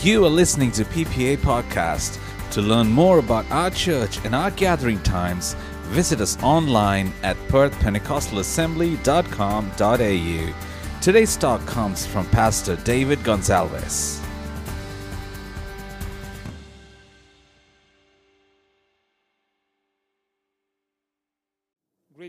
You are listening to PPA Podcast. To learn more about our church and our gathering times, visit us online at perthpentecostalassembly.com.au. Today's talk comes from Pastor David Gonzalez.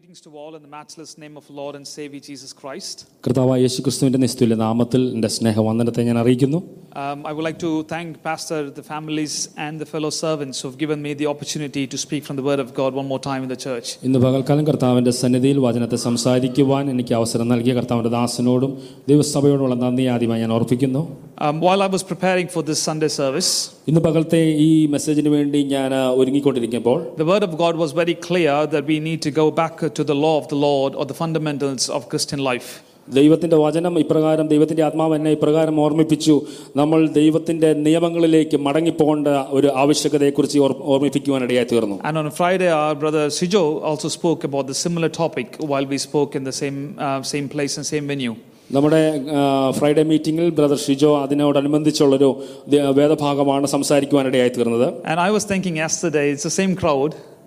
Greetings to all in the matchless name of Lord and Savior Jesus Christ. കർത്താവായ യേശു ക്രിസ്തുവിൻ്റെ നിസ്തുല്യ നാമത്തിൽ എൻ്റെ സ്നേഹവന്ദനത്തെ ഞാൻ അറിയിക്കുന്നു Um, I would like to thank Pastor, the families, and the fellow servants who have given me the opportunity to speak from the Word of God one more time in the church. ഇന്ന് പകൽക്കാലം കർത്താവിൻ്റെ സന്നിധിയിൽ വചനത്തെ സംസാരിക്കുവാൻ എനിക്ക് അവസരം നൽകിയ കർത്താവിൻ്റെ ദാസനോടും ദൈവസഭയോടുമുള്ള നന്ദി ആദ്യമായി ഞാൻ ഓർപ്പിക്കുന്നു Um, while I was preparing for this Sunday service, ഇന്ന് പകലത്തെ ഈ മെസ്സേജിന് വേണ്ടി ഞാൻ ആ, ഒരുങ്ങിക്കൊണ്ടിരിക്കുമ്പോൾ the Word of God was very clear that we need to go back to the law of the Lord or the fundamentals of Christian life. ദൈവത്തിൻ്റെ വചനം ഇപ്രകാരം ദൈവത്തിൻ്റെ ആത്മാവ് എന്നെ ഇപ്രകാരം ഓർമ്മിപ്പിച്ചു നമ്മൾ ദൈവത്തിൻ്റെ നിയമങ്ങളിലേക്ക് മടങ്ങിപ്പോകേണ്ട ഒരു ആവശ്യകതയെക്കുറിച്ച് ഓർ- ഓർമ്മിപ്പിക്കുവാനിടയായി തീർന്നു And on Friday, our brother Sijo also spoke about the similar topic while we spoke in the same, uh, same place and same venue. നമ്മുടെ ആ, ഫ്രൈഡേ മീറ്റിംഗിൽ ബ്രദർ ഷിജോ അതിനോടനുബന്ധിച്ചുള്ളൊരു ദ- വേദഭാഗമാണ് സംസാരിക്കുവാനിടയായി തീർന്നത് And I was thinking yesterday, it's the same crowd. It was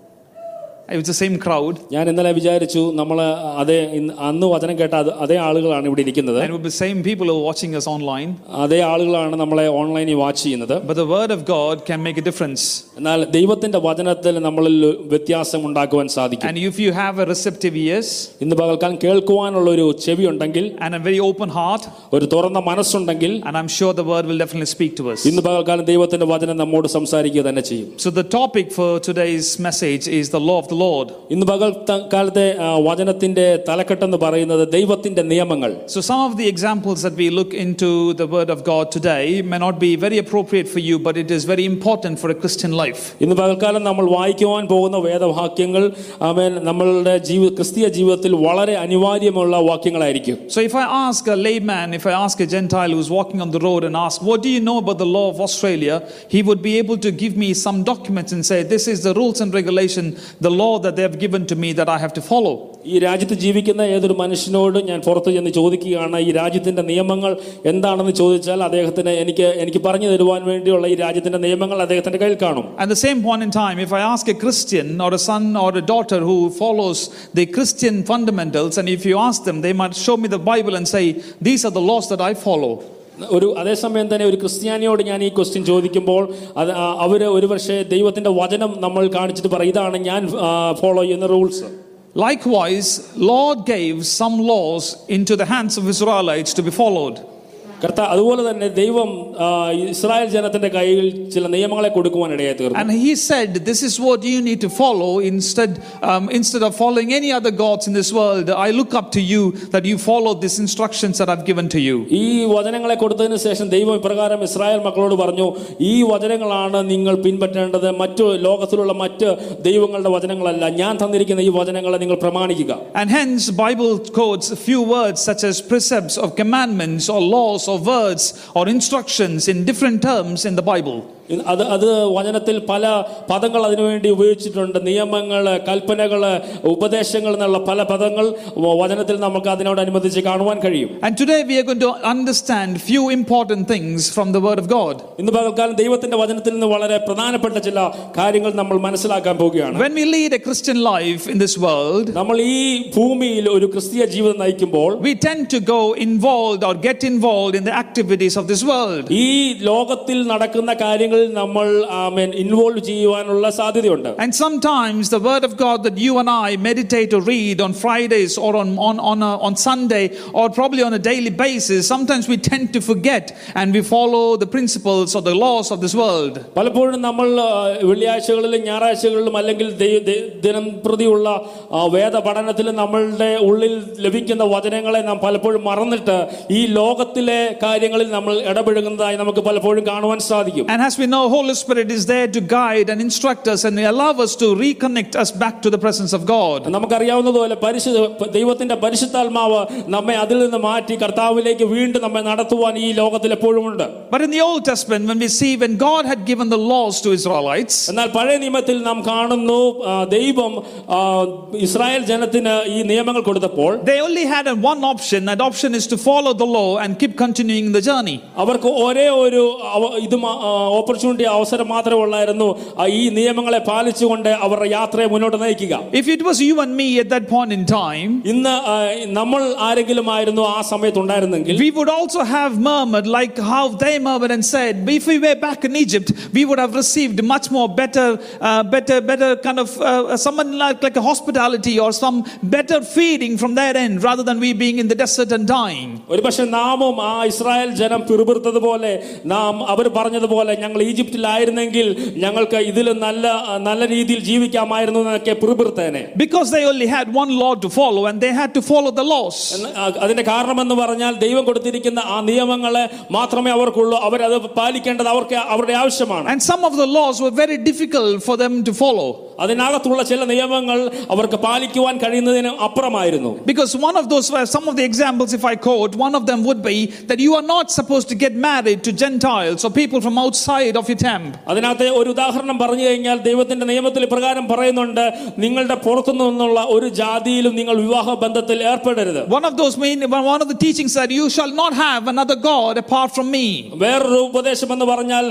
the same crowd. ഞാൻ ഇന്നലെ വിചാരിച്ചു നമ്മൾ അതേ ഇന്ന് അന്ന് വചനം കേട്ട അത് അതേ ആളുകളാണ് ഇവിടെ ഇരിക്കുന്നത് And it would be the same people who are watching us online. അതേ ആളുകളാണ് നമ്മളെ ഓൺലൈനിൽ വാച്ച് ചെയ്യുന്നത് But the word of God can make a difference. എന്നാൽ ദൈവത്തിന്റെ വചനത്തിൽ നമ്മളിൽ വ്യത്യാസം ഉണ്ടാക്കുവാൻ സാധിക്കും And if you have a receptive ears ഇന്ന് പകൽക്കാലം കേൾക്കുവാനുള്ള ഒരു ചെവി ഉണ്ടെങ്കിൽ and a very open heart, ഒരു തുറന്ന മനസ്സുണ്ടെങ്കിൽ and I'm sure the word will definitely speak to us. ഇന്ന് പകൽക്കാലം ദൈവത്തിന്റെ വചനം നമ്മോട് സംസാരിക്കുക തന്നെ ചെയ്യും So the topic for today's message is the law of the Lord. ഇന്ന് പകൽ ത- കാലത്തെ ആ, വചനത്തിന്റെ തലക്കെട്ടെന്ന് പറയുന്നത് ദൈവത്തിന്റെ നിയമങ്ങൾ So some of the examples that we look into the word of God today may not be very appropriate for you, but it is very important for a Christian life. ഇന്ന് പകൽക്കാലം നമ്മൾ വായിക്കുവാൻ പോകുന്ന വേദവാക്യങ്ങൾ ആമേൻ നമ്മളുടെ ജീവി ക്രിസ്തീയ ജീവിതത്തിൽ വളരെ അനിവാര്യമുള്ള വാക്യങ്ങളായിരിക്കും So if I ask a layman, if I ask a Gentile who's walking on the road and ask, what do you know about the law of Australia? He would be able to give me some documents and say, this is the rules and regulation, the law that they have given to me that I have to follow. ഈ രാജ്യത്ത് ജീവിക്കുന്ന ഏതൊരു മനുഷ്യനോട് ഞാൻ പുറത്ത് ചെന്ന് ചോദിക്കുകയാണ് ഈ രാജ്യത്തിന്റെ നിയമങ്ങൾ എന്താണെന്ന് ചോദിച്ചാൽ അദ്ദേഹത്തിന് എനിക്ക് എനിക്ക് പറഞ്ഞു തരുവാൻ വേണ്ടിയുള്ള ഈ രാജ്യത്തിന്റെ നിയമങ്ങൾ അദ്ദേഹത്തിന്റെ കയ്യിൽ കാണും At the same point in time, if I ask a Christian or a son or a daughter who follows the Christian fundamentals, and if you ask them, they might show me the Bible and say, these are the laws that I follow. ഒരു അതേസമയം തന്നെ ഒരു ക്രിസ്ത്യാനിയോട് ഞാൻ ഈ question ചോദിക്കുമ്പോൾ അത് അവർ ഒരു പക്ഷേ ദൈവത്തിന്റെ വചനം നമ്മൾ കാണിച്ചിട്ട് പറയും ഇതാണ് ഞാൻ ഫോളോ ചെയ്യുന്ന rules Likewise, Lord gave some laws into the hands of Israelites to be followed. കർത്ത അതുപോലെ തന്നെ ദൈവം ആ, ഇസ്രായേൽ ജനത്തിന്റെ കയ്യിൽ ചില നിയമങ്ങളെ കൊടുക്കുവാൻ ഇടയായി തീർന്നു And he said, This is what you need to follow instead, um, instead of following any other gods in this world. I look up to you that you follow these instructions that I've given to you. ഈ വചനങ്ങളെ കൊടുത്തതിന് ശേഷം ദൈവം ഇപ്രകാരം Israel മക്കളോട് പറഞ്ഞു ഈ വചനങ്ങളാണ് നിങ്ങൾ പിൻപറ്റേണ്ടത് മറ്റു ലോകത്തിലുള്ള മറ്റ് ദൈവങ്ങളുടെ വചനങ്ങളല്ല ഞാൻ തന്നിരിക്കുന്ന ഈ വചനങ്ങളെ നിങ്ങൾ പ്രമാണിക്കുക And hence, Bible quotes a few words such as precepts of commandments or laws or words or instructions in different terms in the Bible. ഇത് അത് അത് വചനത്തിൽ പല പദങ്ങൾ അതിനുവേണ്ടി ഉപയോഗിച്ചിട്ടുണ്ട് നിയമങ്ങൾ കൽപ്പനകൾ ഉപദേശങ്ങൾ എന്നുള്ള പല പദങ്ങൾ വ- വചനത്തിൽ നമുക്ക് അതിനോടനുബന്ധിച്ച് കാണുവാൻ കഴിയും And today we are going to understand few important things from the Word of God. ഇന്ന് പകൽക്കാലം ദൈവത്തിന്റെ വചനത്തിൽ നിന്ന് വളരെ പ്രധാനപ്പെട്ട ചില കാര്യങ്ങൾ നമ്മൾ മനസ്സിലാക്കാൻ പോവുകയാണ് When we lead a Christian life in this world, നമ്മൾ ഈ ഭൂമിയിൽ ഒരു ക്രിസ്തീയ ജീവിതം നയിക്കുമ്പോൾ we tend to go involved or get involved in the activities of this world. ഈ ലോകത്തിൽ നടക്കുന്ന കാര്യങ്ങളിൽ നമ്മൾ ഇൻവോൾവ് ചെയ്യുവാനുള്ള സാധ്യതയുണ്ട് And sometimes the word of God that you and I meditate or read on Fridays or on, on, on, a, on Sunday or probably on a daily basis, sometimes we tend to forget and we follow the principles or the laws of this world. പലപ്പോഴും നമ്മൾ ആ, വെള്ളിയാഴ്ചകളിലും ഞായറാഴ്ചകളിലും അല്ലെങ്കിൽ ദൈ- ദൈ- ദിനം പ്രതിയുള്ള ആ, വേദ പഠനത്തിൽ നമ്മളുടെ ഉള്ളിൽ ലഭിക്കുന്ന വചനങ്ങളെ നാം പലപ്പോഴും മറന്നിട്ട് ഈ ലോകത്തിലെ കാര്യങ്ങളിൽ നമ്മൾ ഇടപെടുന്നതായി നമുക്ക് പലപ്പോഴും കാണുവാൻ സാധിക്കും And as we we know, Holy Spirit is there to guide and instruct us and allow us to reconnect us back to the presence of God. നമുക്കറിയാവുന്നതുപോലെ പരിശുദ്ധ ദൈവത്തിന്റെ പരിശുദ്ധാത്മാവ് നമ്മെ അതിൽ നിന്ന് മാറ്റി കർത്താവിലേക്ക് വീണ്ടും നമ്മെ നടത്തുവാൻ ഈ ലോകത്തിൽ എപ്പോഴും ഉണ്ട് But in the Old Testament, when we see when God had given the laws to Israelites, എന്നാൽ പഴയ നിയമത്തിൽ നാം കാണുന്നു ആ, ദൈവം ആ, ഇസ്രായേൽ ജനത്തിന് ഈ നിയമങ്ങൾ കൊടുത്തപ്പോൾ they only had a one option. That option is to follow the law and keep continuing the journey. അവർക്ക് ഒരേ ഒരു അവ- ഇത് ഓപ്പർച്യൂണിറ്റി അവസരം മാത്രമേ ഉള്ളായിരുന്നു ആ, ഈ നിയമങ്ങളെ പാലിച്ചുകൊണ്ട് അവരുടെ യാത്രയെ മുന്നോട്ട് നയിക്കുക If it was you and me at that point in time, ഇന്ന് ആ, നമ്മൾ ആരെങ്കിലും ആയിരുന്നു ആ സമയത്ത് ഉണ്ടായിരുന്നെങ്കിൽ we would also have murmured like how they murmured and said, if we were back in Egypt, we would have received much more better, uh, better, better kind of uh, someone like, like a hospitality or some better feeding from their end rather than we being in the desert and dying. ഒരുപക്ഷെ നാമും ആ Israel ജനം പിറുപിറുത്തതുപോലെ നാം അവർ പറഞ്ഞതുപോലെ ഞങ്ങൾ ഈജിപ്തിലായിരുന്നെങ്കിൽ ഞങ്ങൾക്ക് ഇതിൽ നല്ല നല്ല രീതിയിൽ ജീവിക്കാമായിരുന്നു എന്നൊക്കെ പിറുപിറുത്തേനെ Because they only had one law to follow and they had to follow the laws. എന്ന് കാരണം എന്ന് പറഞ്ഞാൽ ദൈവം കൊടുത്തിരിക്കുന്ന ആ നിയമങ്ങളെ മാത്രമേ അവർക്കുള്ളൂ അവരത് പാലിക്കേണ്ടത് അവർക്ക് അവരുടെ ആവശ്യമാണ് And some of the laws were very difficult for them to follow. അതിനകത്തുള്ള ചില നിയമങ്ങൾ അവർക്ക് പാലിക്കുവാൻ കഴിയുന്നതിന് അപ്പുറമായിരുന്നു Because one of those, uh, some of the examples, if I quote, one of them would be that you are not supposed to get married to Gentiles or people from outside of your camp. അതിനകത്ത് ഒരു ഉദാഹരണം പറഞ്ഞു കഴിഞ്ഞാൽ ദൈവത്തിന്റെ നിയമത്തിൽ പ്രകാരം പറയുന്നുണ്ട് നിങ്ങളുടെ പുറത്തു നിന്നുള്ള ഒരു ജാതിയിലും നിങ്ങൾ വിവാഹ ബന്ധത്തിൽ ഏർപ്പെടരുത് One of those main, one of the teachings that you shall not have another God apart from me. വേറൊരു ഉപദേശം എന്ന് പറഞ്ഞാൽ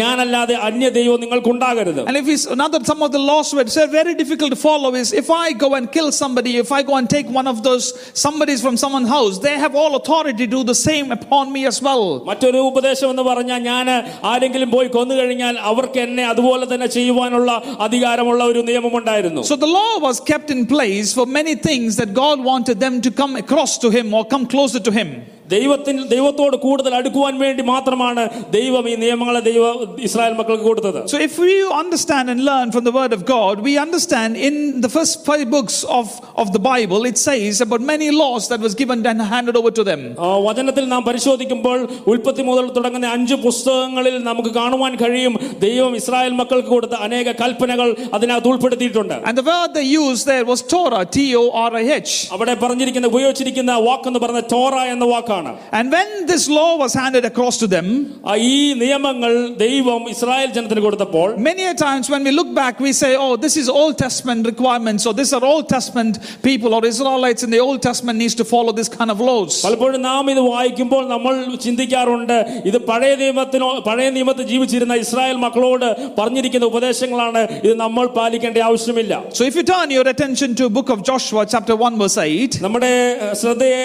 ഞാനല്ലാതെ അന്യ ദൈവം നിങ്ങൾക്കുണ്ടാകരുത് And if it's another, some of the laws were so very difficult to follow is if I go and kill somebody, if I go and take one of those somebody's from someone's house, they have all authority to do the same upon me as well. മറ്റൊരു ഉപദേശം എന്ന് പറഞ്ഞാൽ ഞാൻ ആരെങ്കിലും പോയി കൊന്നു കഴിഞ്ഞാൽ അവർക്ക് എന്നെ അതുപോലെ തന്നെ ചെയ്യുവാനുള്ള അധികാരമുള്ള ഒരു നിയമമുണ്ടായിരുന്നു So the law was kept in place for many things that God wanted them to come across to Him or come closer to Him. ദൈവത്തിന് ദൈവത്തോട് കൂടുതൽ അടുക്കുവാൻ വേണ്ടി മാത്രമാണ് ദൈവം ഈ നിയമങ്ങളെ ദൈവ ഇസ്രായേൽ മക്കൾക്ക് കൊടുത്തത് So if we understand and learn from the Word of God, we understand in the first five books of, of the Bible, it says about many laws that was given and handed over to them. ആ, വചനത്തിൽ നാം പരിശോധിക്കുമ്പോൾ ഉൽപ്പത്തി മുതൽ തുടങ്ങുന്ന അഞ്ച് പുസ്തകങ്ങളിൽ നമുക്ക് കാണുവാൻ കഴിയും ദൈവം ഇസ്രായേൽ മക്കൾക്ക് കൊടുത്ത അനേക കൽപ്പനകൾ അതിനകത്ത് ഉൾപ്പെടുത്തിയിട്ടുണ്ട് And the word they used there was Torah, T O R I H. അവിടെ പറഞ്ഞിരിക്കുന്ന ഉപയോഗിച്ചിരിക്കുന്ന വാക്കെന്ന് പറഞ്ഞ തോറ എന്ന വാക്കാണ് And when this law was handed across to them, ആ, ഈ നിയമങ്ങൾ ദൈവം ഇസ്രായേൽ ജനത്തിന് കൊടുത്തപ്പോൾ many a times when we look back, we say, oh, this is Old Testament requirements, or these are Old Testament people, or Israelites in the Old Testament needs to follow this kind of laws. പലപ്പോഴും നാം ഇത് വായിക്കുമ്പോൾ നമ്മൾ ചിന്തിക്കാറുണ്ട് ഇത് പഴയ നിയമത്തിനോ പഴയ നിയമത്തിൽ ജീവിച്ചിരുന്ന ഇസ്രായേൽ മക്കളോട് പറഞ്ഞിരിക്കുന്ന ഉപദേശങ്ങളാണ് ഇത് നമ്മൾ പാലിക്കേണ്ട ആവശ്യമില്ല So if you turn your attention to book of Joshua, chapter 1, verse 8, നമ്മുടെ ഏഹ്, ശ്രദ്ധയെ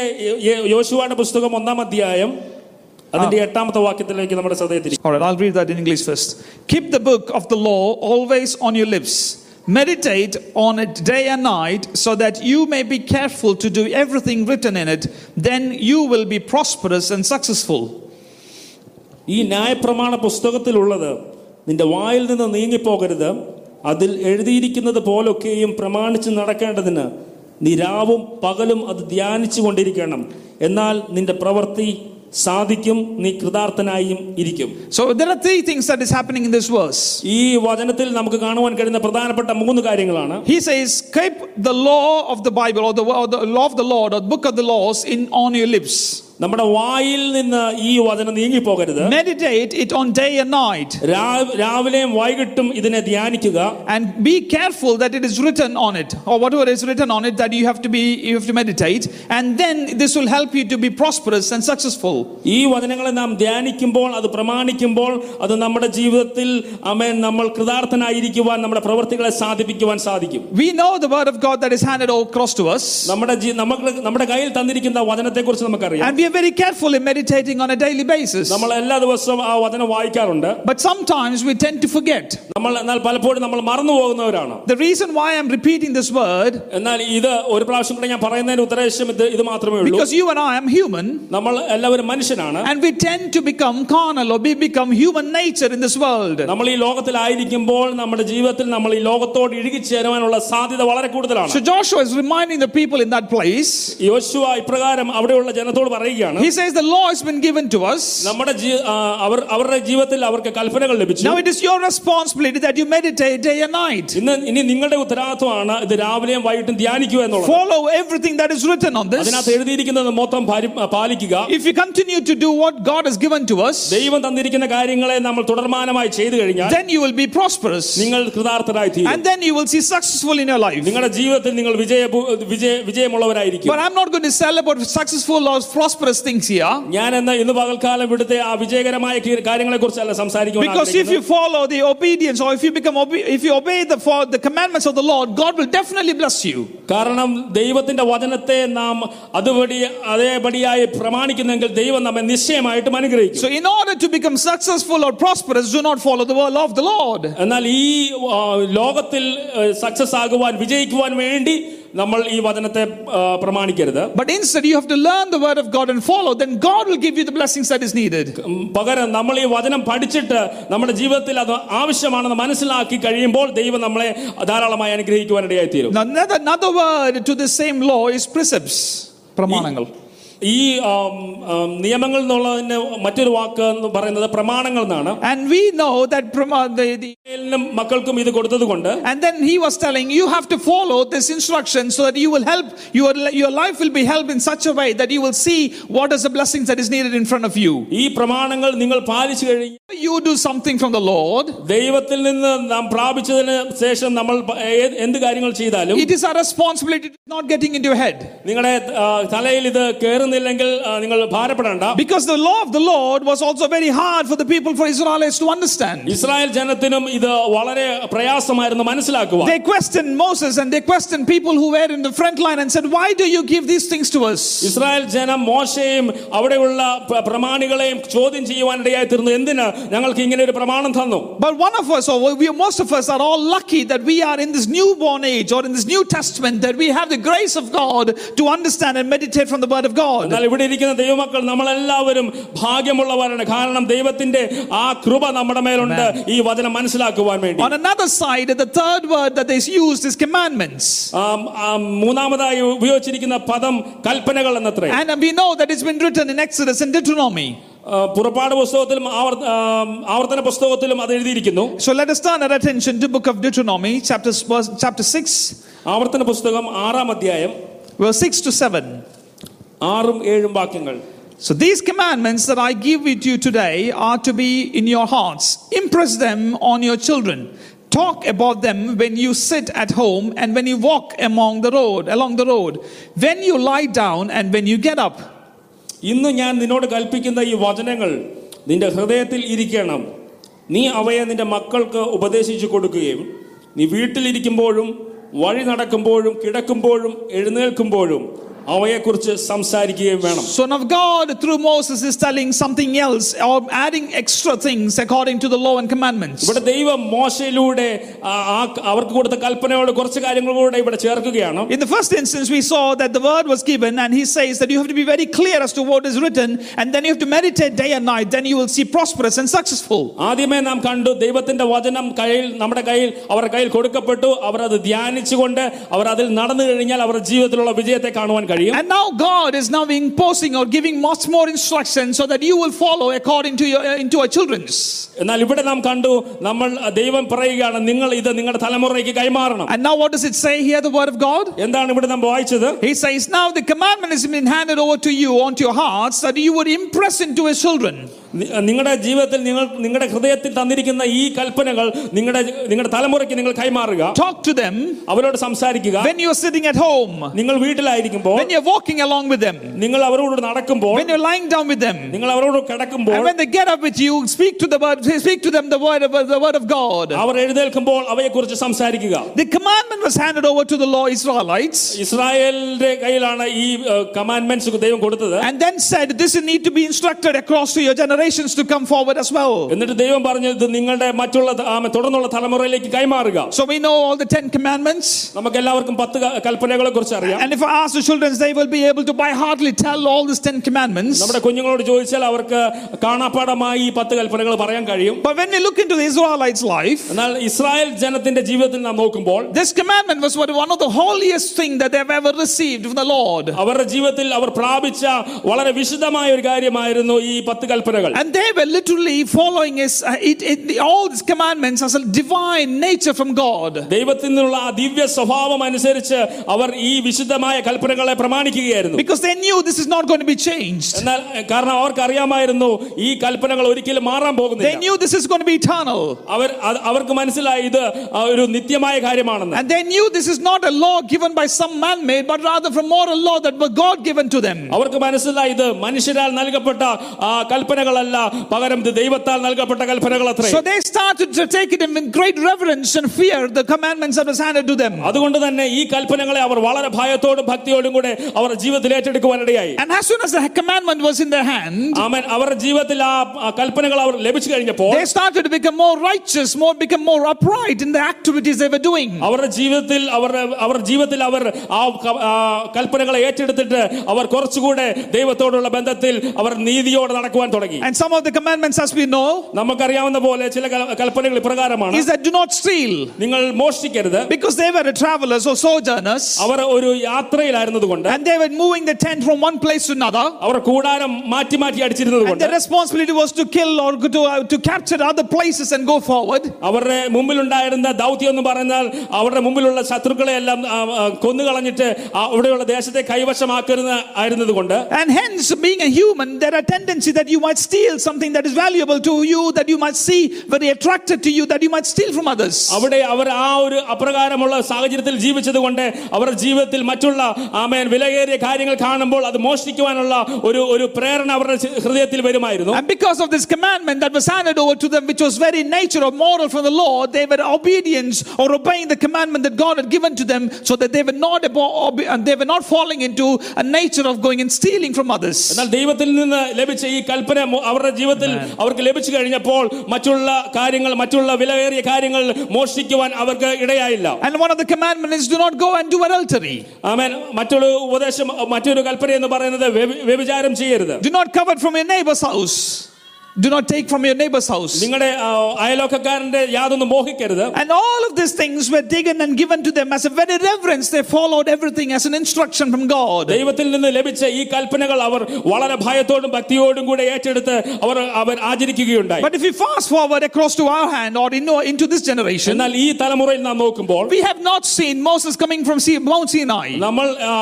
യ- യോശുവയുടെ പുസ്തകം ഒന്നാം അധ്യായം അതിന്റെ എട്ടാമത്തെ വാക്യത്തിലേക്ക് നമ്മുടെ ശ്രദ്ധയെ തിരിക്കും All right, I'll read that in English first. Keep the book of the law always on your lips. Meditate on it day and night so that you may be careful to do everything written in it. Then you will be prosperous and successful. ഈ ന്യായപ്രമാണ പുസ്തകത്തിലുള്ളത് നിന്റെ വായിൽ നിന്ന് നീങ്ങിപ്പോകരുത് അതിൽ എഴുതിയിരിക്കുന്നത് പോലൊക്കെയും പ്രമാണിച്ച് നടക്കേണ്ടതിന് നീ രാവും പകലും അത് ധ്യാനിച്ചു കൊണ്ടിരിക്കണം എന്നാൽ നിന്റെ പ്രവൃത്തി സാധിക്കും നീ കൃതാർത്ഥനായും ഇരിക്കും So there are three things that is happening in this verse. ഈ വചനത്തിൽ നമുക്ക് കാണുവാൻ കഴിയുന്ന പ്രധാനപ്പെട്ട മൂന്ന് കാര്യങ്ങളാണ് He says, keep the law of the Bible or the, or the law of the Lord or book of the laws in on your lips. നമ്മുടെ വായിൽ നിന്ന് ഈ വചനം നീങ്ങിപ്പോകരുത് Meditate it on day and night. രാ- രാവിലെയും വൈകിട്ടും ഇതിനെ ധ്യാനിക്കുക And be careful that it is written on it, or whatever is written on it, that you have to be you have to meditate, and then this will help you to be prosperous and successful. ഈ വചനങ്ങളെ നാം ധ്യാനിക്കുമ്പോൾ അത് പ്രമാണിക്കുമ്പോൾ അത് നമ്മുടെ ജീവിതത്തിൽ അമേൻ നമ്മൾ കൃതാർത്ഥനായിരിക്കുവാൻ നമ്മുടെ പ്രവൃത്തികളെ സാധിപ്പിക്കുവാൻ സാധിക്കും We know the word of God that is handed across to us, നമ്മുടെ ജീ- നമുക്ക് നമ്മുടെ കയ്യിൽ തന്നിരിക്കുന്ന വചനത്തെക്കുറിച്ച് നമുക്കറിയാം and we are very careful in meditating on a daily basis. നമ്മൾ എല്ലാ ദിവസവും ആ വചനം വായിക്കാറുണ്ട് But sometimes we tend to forget. നമ്മൾ എന്നാൽ പലപ്പോഴും നമ്മൾ മറന്നു പോകുന്നവരാണ് The reason why I'm repeating this word, എന്നാൽ ഇത് ഒരു പ്രാവശ്യം കൂടെ ഞാൻ പറയുന്നതിന് ഉദ്ദേശം ഇത് ഇത് മാത്രമേ ഉള്ളൂ because you and I am human, നമ്മൾ എല്ലാവരും മനുഷ്യനാണ് and we tend to become carnal or we become human nature in this world. നമ്മൾ ഈ ലോകത്തിലായിരിക്കുമ്പോൾ നമ്മുടെ ജീവിതത്തിൽ നമ്മൾ ഈ ലോകത്തോട് ഇഴുകിച്ചേരുവാനുള്ള സാധ്യത വളരെ കൂടുതലാണ് So Joshua is reminding the people in that place യോശുവ ഇപ്രകാരം അവിടെയുള്ള ജനത്തോട് പറയുകയാണ് പറയുകയാണ് He says the law has been given to us. നമ്മുടെ ജീ- ആ, അവർ അവരുടെ ജീവിതത്തിൽ അവർക്ക് കൽപ്പനകൾ ലഭിച്ചു Now it is your responsibility that you meditate day and night. ഇന്ന് ഇനി നിങ്ങളുടെ ഉത്തരവാദിത്വമാണ് ഇത് രാവിലെയും വൈകിട്ടും ധ്യാനിക്കുക എന്നുള്ളത് Follow everything that is written on this. അതിനകത്ത് എഴുതിയിരിക്കുന്നത് മൊത്തം പരി- പാലിക്കുക If you continue to do what God has given to us, ദൈവം തന്നിരിക്കുന്ന കാര്യങ്ങളെ നമ്മൾ തുടർമാനമായി ചെയ്തു കഴിഞ്ഞാൽ then you will be prosperous. നിങ്ങൾ കൃതാർത്ഥരായി തീരും And then you will see successful in your life. നിങ്ങളുടെ ജീവിതത്തിൽ നിങ്ങൾ വിജയ വിജയ വിജയമുള്ളവരായിരിക്കും But I'm not going to sell about successful or prosperous things here. ഞാൻ എന്ന ഇന്ന് പകൽക്കാലം ഇവിടുത്തെ ആ വിജയകരമായ കാര്യങ്ങളെ കുറിച്ചല്ല സംസാരിക്കുവാൻ Because if you ആഗ്രഹിക്കുന്നത്. follow the obedience or if you become obe- if you obey the for the commandments of the Lord, God will definitely bless you. കാരണം ദൈവത്തിന്റെ വചനത്തെ നാം അതുപടി അതേപടിയായി പ്രമാണിക്കുന്നെങ്കിൽ ദൈവം നമ്മെ നിശ്ചയമായിട്ടും അനുഗ്രഹിക്കും So in order to become successful or prosperous, do not follow the word of the Lord. എന്നാൽ ഈ ആ, ലോകത്തിൽ സക്സസ് ആകുവാൻ വിജയിക്കുവാൻ വേണ്ടി നമ്മൾ ഈ വചനത്തെ പ്രമാണിക്കരുത് But instead, you have to learn the word of God and follow. Then God will give you the blessings that is needed. പകരം നമ്മൾ ഈ വചനം പഠിച്ചിട്ട് നമ്മുടെ ജീവിതത്തിൽ അത് ആവശ്യമാണെന്ന് മനസ്സിലാക്കി കഴിയുമ്പോൾ ദൈവം നമ്മളെ ധാരാളമായി അനുഗ്രഹിക്കുവാനിടയായി തീരും another word to the same law is precepts. പ്രമാണങ്ങൾ ഈ ആം, ആം, നിയമങ്ങൾ എന്നുള്ളതിന് മറ്റൊരു വാക്ക് എന്ന് പറയുന്നത് പ്രമാണങ്ങൾ എന്നാണ് And we know that prama- the, the, ഇസ്രായേലിനും മക്കൾക്കും ഇത് കൊടുത്തത് കൊണ്ട് and then he was telling you have to follow this instruction so that you will help your, your life will be helped in such a way that you will see what is the blessings that is needed in front of you. ഈ പ്രമാണങ്ങൾ നിങ്ങൾ പാലിച്ചു കഴിഞ്ഞ് You do something from the Lord. ദൈവത്തിൽ നിന്ന് നാം പ്രാപിച്ചതിന് ശേഷം നമ്മൾ പ- ഏത് എന്ത് കാര്യങ്ങൾ ചെയ്താലും It is our responsibility to not getting into your head. നിങ്ങളുടെ ആ, തലയിൽ ഇത് കയറുന്നില്ലെങ്കിൽ ആ, നിങ്ങൾ ഭാരപ്പെടേണ്ട Because the law of the Lord was also very hard for the people, for Israelites to understand. Israel ജനത്തിനും ഇത് വളരെ പ്രയാസമായിരുന്നു മനസ്സിലാക്കുവാൻ They questioned Moses and they questioned people who were in the front line and said, Why do you give these things to us? Israel ജനം മോശയും അവിടെയുള്ള പ്ര- പ്രമാണികളെയും ചോദ്യം ചെയ്യുവാനിടയായി തീർന്നു എന്തിന് ഞങ്ങൾക്ക് ഇങ്ങനെ ഒരു പ്രമാണം തന്നു But one of us, or we, most of us, are all lucky that we are in this newborn age or in this New Testament, that we have the grace of God to understand and meditate from the Word of God. എന്നാൽ ഇവിടെ ഇരിക്കുന്ന ദൈവമക്കൾ നമ്മളെല്ലാവരും ഭാഗ്യമുള്ളവരാണ്. കാരണം ദൈവത്തിന്റെ ആ കൃപ നമ്മുടെ മേലുണ്ട്. ഈ വചനം മനസ്സിലാക്കുവാൻ വേണ്ടി. On another side, the third word that is used is commandments. ആം, ആം, മൂന്നാമതായി ഉപയോഗിച്ചിരിക്കുന്ന പദം കൽപ്പനകൾ എന്നത്രേ. And we know that it's been written in Exodus and Deuteronomy. ആ, പുറപ്പാട് പുസ്തകത്തിലും ആവർ- ആം, ആവർത്തന പുസ്തകത്തിലും അത് എഴുതിയിരിക്കുന്നു. So let us turn our attention to book of Deuteronomy, chapter, chapter 6, ആവർത്തന പുസ്തകം ആറാം അധ്യായം. verse 6 to 7. ആറും ഏഴും വാക്യങ്ങൾ So these commandments that I give with you today are to be in your hearts. Impress them on your children. Talk about them when you sit at home and when you walk among the road, along the road, when you lie down and when you get up. ഇന്ന് ഞാൻ നിന്നോട് കൽപ്പിക്കുന്ന ഈ വചനങ്ങൾ നിന്റെ ഹൃദയത്തിൽ ഇരിക്കണം നീ അവയെ നിന്റെ മക്കൾക്ക് ഉപദേശിച്ചു കൊടുക്കുകയും നീ വീട്ടിലിരിക്കുമ്പോഴും വഴി നടക്കുമ്പോഴും കിടക്കുമ്പോഴും എഴുന്നേൽക്കുമ്പോഴും അവയെക്കുറിച്ച് സംസാരിക്കുകയും വേണം Son of God, through Moses, is telling something else or adding extra things according to the law and commandments. ഇവിടെ ദൈവം മോശയിലൂടെ ആ- ആ അവർക്ക് കൊടുത്ത കൽപ്പനയോട് കുറച്ച് കാര്യങ്ങൾ കൂടെ ഇവിടെ ചേർക്കുകയാണ് In the first instance, we saw that the word was given, and he says that you have to be very clear as to what is written, and then you have to meditate day and night, then you will see prosperous and successful. ആദ്യമേ നാം കണ്ടു ദൈവത്തിന്റെ വചനം കയ്യിൽ നമ്മുടെ കയ്യിൽ അവരുടെ കയ്യിൽ കൊടുക്കപ്പെട്ടു അവർ അത് ധ്യാനിച്ചുകൊണ്ട് അവർ അതിൽ നടന്നു കഴിഞ്ഞാൽ അവരുടെ ജീവിതത്തിലുള്ള വിജയത്തെ കാണുവാൻ കഴിയും And now God is now imposing or giving much more instruction so that you will follow according to your into our children's. എന്നാൽ ഇവിടെ നാം കണ്ടു നമ്മൾ ദൈവം പറയുകയാണ് നിങ്ങൾ ഇത് നിങ്ങളുടെ തലമുറയ്ക്ക് കൈമാറണം And now what does it say here, the word of God? എന്താണ് ഇവിടെ നാം വായിച്ചത് He says, Now the commandment has been handed over to you onto your hearts that you would impress into his children. നി- നിങ്ങളുടെ ജീവിതത്തിൽ നിങ്ങൾ നിങ്ങളുടെ ഹൃദയത്തിൽ തന്നിരിക്കുന്ന ഈ കൽപ്പനകൾ നിങ്ങളുടെ നിങ്ങളുടെ തലമുറയ്ക്ക് നിങ്ങൾ കൈമാറുക Talk to them അവരോട് സംസാരിക്കുക when you're sitting at home, നിങ്ങൾ വീട്ടിലായിരിക്കുമ്പോൾ when you're walking along with them, നിങ്ങൾ അവരോട് നടക്കുമ്പോൾ when you're lying down with them. നിങ്ങൾ അവരോട് കിടക്കുമ്പോൾ And when they get up with you, speak to the word, speak to them the word of the word of God. അവർ എഴുന്നേൽക്കുമ്പോൾ അവയെക്കുറിച്ച് സംസാരിക്കുക The commandment was handed over to the law Israelites, ഇസ്രായേലിന്റെ കയ്യിലാണ് ഈ commandments ദൈവം കൊടുത്തത് and then said, This need to be instructed across to your generations to come forward as well. എന്നിട്ട് ദൈവം പറഞ്ഞു ഇത് നിങ്ങളുടെ മറ്റുള്ള ആ, തുടർന്നുള്ള തലമുറയിലേക്ക് കൈമാറുക So we know all the Ten Commandments. നമുക്ക് എല്ലാവർക്കും പത്ത് ക- കൽപ്പനകളെ കുറിച്ച് അറിയാം And if I ask the children children, they will be able to by heartily tell all these Ten Commandments. നമ്മുടെ കുഞ്ഞുങ്ങളോട് ചോദിച്ചാൽ അവർക്ക് കാണാപ്പാടമായി ഈ പത്ത് കൽപ്പനകൾ പറയാൻ കഴിയും But when we look into the Israelites' life, എന്നാൽ ഇസ്രായേൽ ജനത്തിന്റെ ജീവിതത്തിൽ നാം നോക്കുമ്പോൾ this commandment was what- one of the holiest things that they've ever received from the Lord. അവരുടെ ജീവിതത്തിൽ അവർ പ്രാപിച്ച വളരെ വിശുദ്ധമായ ഒരു കാര്യമായിരുന്നു ഈ പത്ത് കൽപ്പനകൾ And they were literally following his, uh, it, it, all these commandments as a divine nature from God. ദൈവത്തിൽ നിന്നുള്ള ആ ദിവ്യ സ്വഭാവം അനുസരിച്ച് അവർ ഈ വിശുദ്ധമായ കൽപ്പനകളെ പ്രമാണിക്കുകയായിരുന്നു Because they knew this is not going to be changed. എന്നാൽ എഹ്, കാരണം അവർക്ക് അറിയാമായിരുന്നു ഈ കൽപ്പനകൾ ഒരിക്കലും മാറാൻ They പോകുന്നില്ല knew this is going to be eternal. അവർ അത് അവർക്ക് മനസ്സിലായി ഇത് ആ ഒരു നിത്യമായ കാര്യമാണെന്ന് And they knew this is not a law given by some man made, but rather from moral law that was God given to them. അവർക്ക് മനസ്സിലായി ഇത് മനുഷ്യരാൽ നൽകപ്പെട്ട ആ കൽപ്പനകളല്ല പകരം ഇത് ദൈവത്താൽ നൽകപ്പെട്ട കൽപ്പനകൾ അത്രേ So they started to take it in with great reverence and fear, the commandments that was handed to them. അതുകൊണ്ട് തന്നെ ഈ കൽപ്പനകളെ അവർ വളരെ ഭയത്തോടും ഭക്തിയോടും കൂടെ അവർ ജീവിതത്തിൽ ഏറ്റെടുക്കുവാനിടയായി And as soon as the commandment was in their hand, ആമൻ അവരുടെ ജീവിതത്തിൽ ആ ആ കൽപ്പനകൾ അവർ ലഭിച്ചു കഴിഞ്ഞപ്പോൾ they started to become more righteous, more become more upright in the activities they were doing. അവരുടെ ജീവിതത്തിൽ അവരുടെ അവരുടെ ജീവിതത്തിൽ അവർ ആ ക- ആ കൽപ്പനകളെ ഏറ്റെടുത്തിട്ട് അവർ കുറച്ചുകൂടെ ദൈവത്തോടുള്ള ബന്ധത്തിൽ അവർ നീതിയോടെ നടക്കുവാൻ തുടങ്ങി And some of the commandments, as we know, നമുക്കറിയാവുന്ന പോലെ ചില കൽ- കൽപ്പനകൾ ഇപ്രകാരമാണ് is that do not steal. നിങ്ങൾ മോഷ്ടിക്കരുത് Because they were travelers or sojourners, അവർ ഒരു യാത്രയിലായിരുന്നത് കൊണ്ട് and they were moving the tent from one place to another. അവർ കൂടാരം മാറ്റി മാറ്റി അടിച്ചിരുന്നത് And കൊണ്ട് their responsibility was to kill or to, uh, to capture other places and go forward. അവരുടെ മുമ്പിലുണ്ടായിരുന്ന ദൗത്യം എന്ന് പറഞ്ഞാൽ അവരുടെ മുമ്പിലുള്ള ശത്രുക്കളെ എല്ലാം ആ, ആ, കൊന്നുകളഞ്ഞിട്ട് ആ അവിടെയുള്ള ദേശത്തെ കൈവശമാക്കരുത് ആയിരുന്നത് കൊണ്ട് And hence, being a human, there are tendency that you might steal something that is valuable to you, that you might see very attracted to you, that you might steal from others. അവിടെ അവർ ആ ഒരു അപ്രകാരമുള്ള സാഹചര്യത്തിൽ ജീവിച്ചത് കൊണ്ട് അവരുടെ ജീവിതത്തിൽ മറ്റുള്ള ആമേൻ വിലയേറിയ കാര്യങ്ങൾ കാണുമ്പോൾ അത് മോഷ്ടിക്കുവാനുള്ള ഒരു ഒരു പ്രേരണ അവരുടെ ചി- ഹൃദയത്തിൽ വരുമായിരുന്നു And because of this commandment that was handed over to them, which was very nature of moral from the Lord, they were obedience or obeying the commandment that God had given to them, so that they were not abo- obe- and they were not falling into a nature of going and stealing from others. എന്നാൽ ദൈവത്തിൽ നിന്ന് ലഭിച്ച ഈ കൽപ്പന മു- അവരുടെ ജീവിതത്തിൽ അവർക്ക് ലഭിച്ചു കഴിഞ്ഞപ്പോൾ മറ്റുള്ള കാര്യങ്ങൾ മറ്റുള്ള വിലയേറിയ കാര്യങ്ങൾ മോഷ്ടിക്കുവാൻ അവർക്ക് ഇടയായില്ല And one of the commandments is do not go and do adultery. ആമേൻ മറ്റൊരു ഉപദേശം മറ്റൊരു കൽപ്പന എന്ന് പറയുന്നത് വ്യഭിചാരം ചെയ്യരുത്. Do not covet from a neighbours house Do not take from your neighbor's house. നിങ്ങളുടെ ആ, അയലോക്കക്കാരന്റെ യാതൊന്നും മോഹിക്കരുത് And all of these things were taken and given to them as a very reverence. They followed everything as an instruction from God. ദൈവത്തിൽ നിന്ന് ലഭിച്ച ഈ കൽപ്പനകൾ അവർ വളരെ ഭയത്തോടും ഭക്തിയോടും കൂടെ ഏറ്റെടുത്ത് അവർ അവർ ആചരിക്കുകയുണ്ടായി But if we fast forward across to our hand or in, into this generation, എന്നാൽ ഈ തലമുറയിൽ നാം നോക്കുമ്പോൾ we have not seen Moses coming from Sea- Mount Sinai. നമ്മൾ ആ,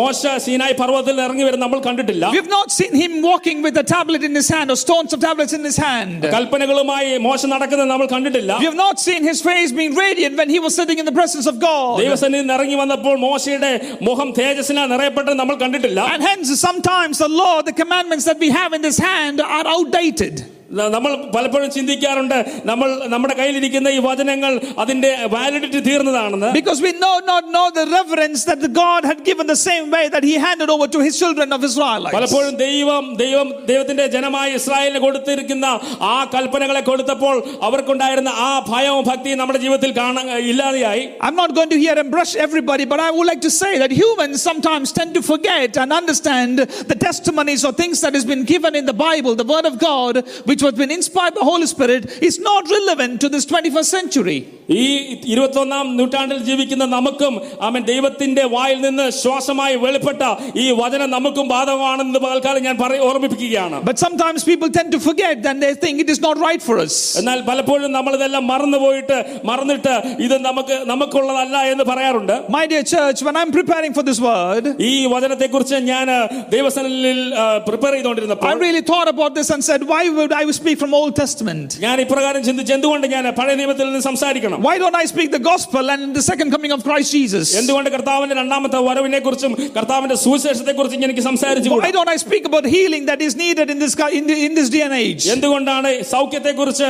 മോശ സീനായി പർവ്വതത്തിൽ ഇറങ്ങി വരും നമ്മൾ കണ്ടിട്ടില്ല We have not seen him walking with a tablet in his hand or stones of tablets in his hand. കൽപ്പനകളുമായി മോശ നടക്കുന്നത് നമ്മൾ കണ്ടിട്ടില്ല We have not seen his face being radiant when he was sitting in the presence of God. ദൈവസന്നിധിയിൽ നിന്ന് ഇറങ്ങി വന്നപ്പോൾ മോശയുടെ മുഖം തേജസ്സിനാൽ നിറയപ്പെട്ടത് നമ്മൾ കണ്ടിട്ടില്ല And hence, sometimes the law, the commandments that we have in this hand are outdated. ന- നമ്മൾ പലപ്പോഴും ചിന്തിക്കാറുണ്ട് നമ്മൾ നമ്മുടെ കയ്യിലിരിക്കുന്ന ഈ വചനങ്ങൾ അതിന്റെ validity തീർന്നതാണെന്ന് Because we know not know the reverence that the God had given the same way that he handed over to his children of Israelites. പലപ്പോഴും ദൈവം ദൈവം ദൈവത്തിന്റെ ജനമായ ഇസ്രായേലിന് കൊടുത്തിരിക്കുന്ന ആ കൽപ്പനകളെ കൊടുത്തപ്പോൾ അവർക്കുണ്ടായിരുന്ന ആ ഭയവും ഭക്തിയും നമ്മുടെ ജീവിതത്തിൽ കാണാൻ ഇല്ലാതെയായി I'm not going to here and brush everybody, but I would like to say that humans sometimes tend to forget and understand the testimonies or things that has been given in the Bible, the Word of God, which was been inspired by the Holy Spirit, is not relevant to this 21st century. ഈ ഇരുപത്തൊന്നാം നൂറ്റാണ്ടിൽ ജീവിക്കുന്ന നമുക്കും ആമൻ ദൈവത്തിന്റെ വായിൽ നിന്ന് ശ്വാസമായി വെളിപ്പെട്ട ഈ വചനം നമുക്കും ബാധകമാണെന്ന് പകൽക്കാലം ഞാൻ പറ ഓർമ്മിപ്പിക്കുകയാണ് But sometimes people tend to forget and they think it is not right for us. എന്നാൽ പലപ്പോഴും നമ്മൾ ഇതെല്ലാം മറന്നുപോയിട്ട് മറന്നിട്ട് ഇത് നമുക്ക് നമുക്കുള്ളതല്ല എന്ന് പറയാറുണ്ട് My dear church, when I'm preparing for this word, ഈ വചനത്തെക്കുറിച്ച് ഞാൻ ദൈവസനിൽ prepare I ചെയ്തുകൊണ്ടിരുന്നപ്പോൾ really thought about this and said, why would I speak from Old Testament? ഞാൻ ഇപ്രകാരം ചിന്തിച്ച് എന്തുകൊണ്ട് ഞാൻ പഴയ നിയമത്തിൽ നിന്ന് സംസാരിക്കണം Why don't I speak the gospel and the second coming of Christ Jesus? എന്തുകൊണ്ട് കർത്താവിന്റെ രണ്ടാമത്തെ വരവിനെ കുറിച്ചും കർത്താവിന്റെ സുവിശേഷത്തെ കുറിച്ചും എനിക്ക് സംസാരിച്ചു Why don't I speak about healing that is needed in this in, the, in this day and age? എന്തുകൊണ്ടാണ് സൗഖ്യത്തെ കുറിച്ച്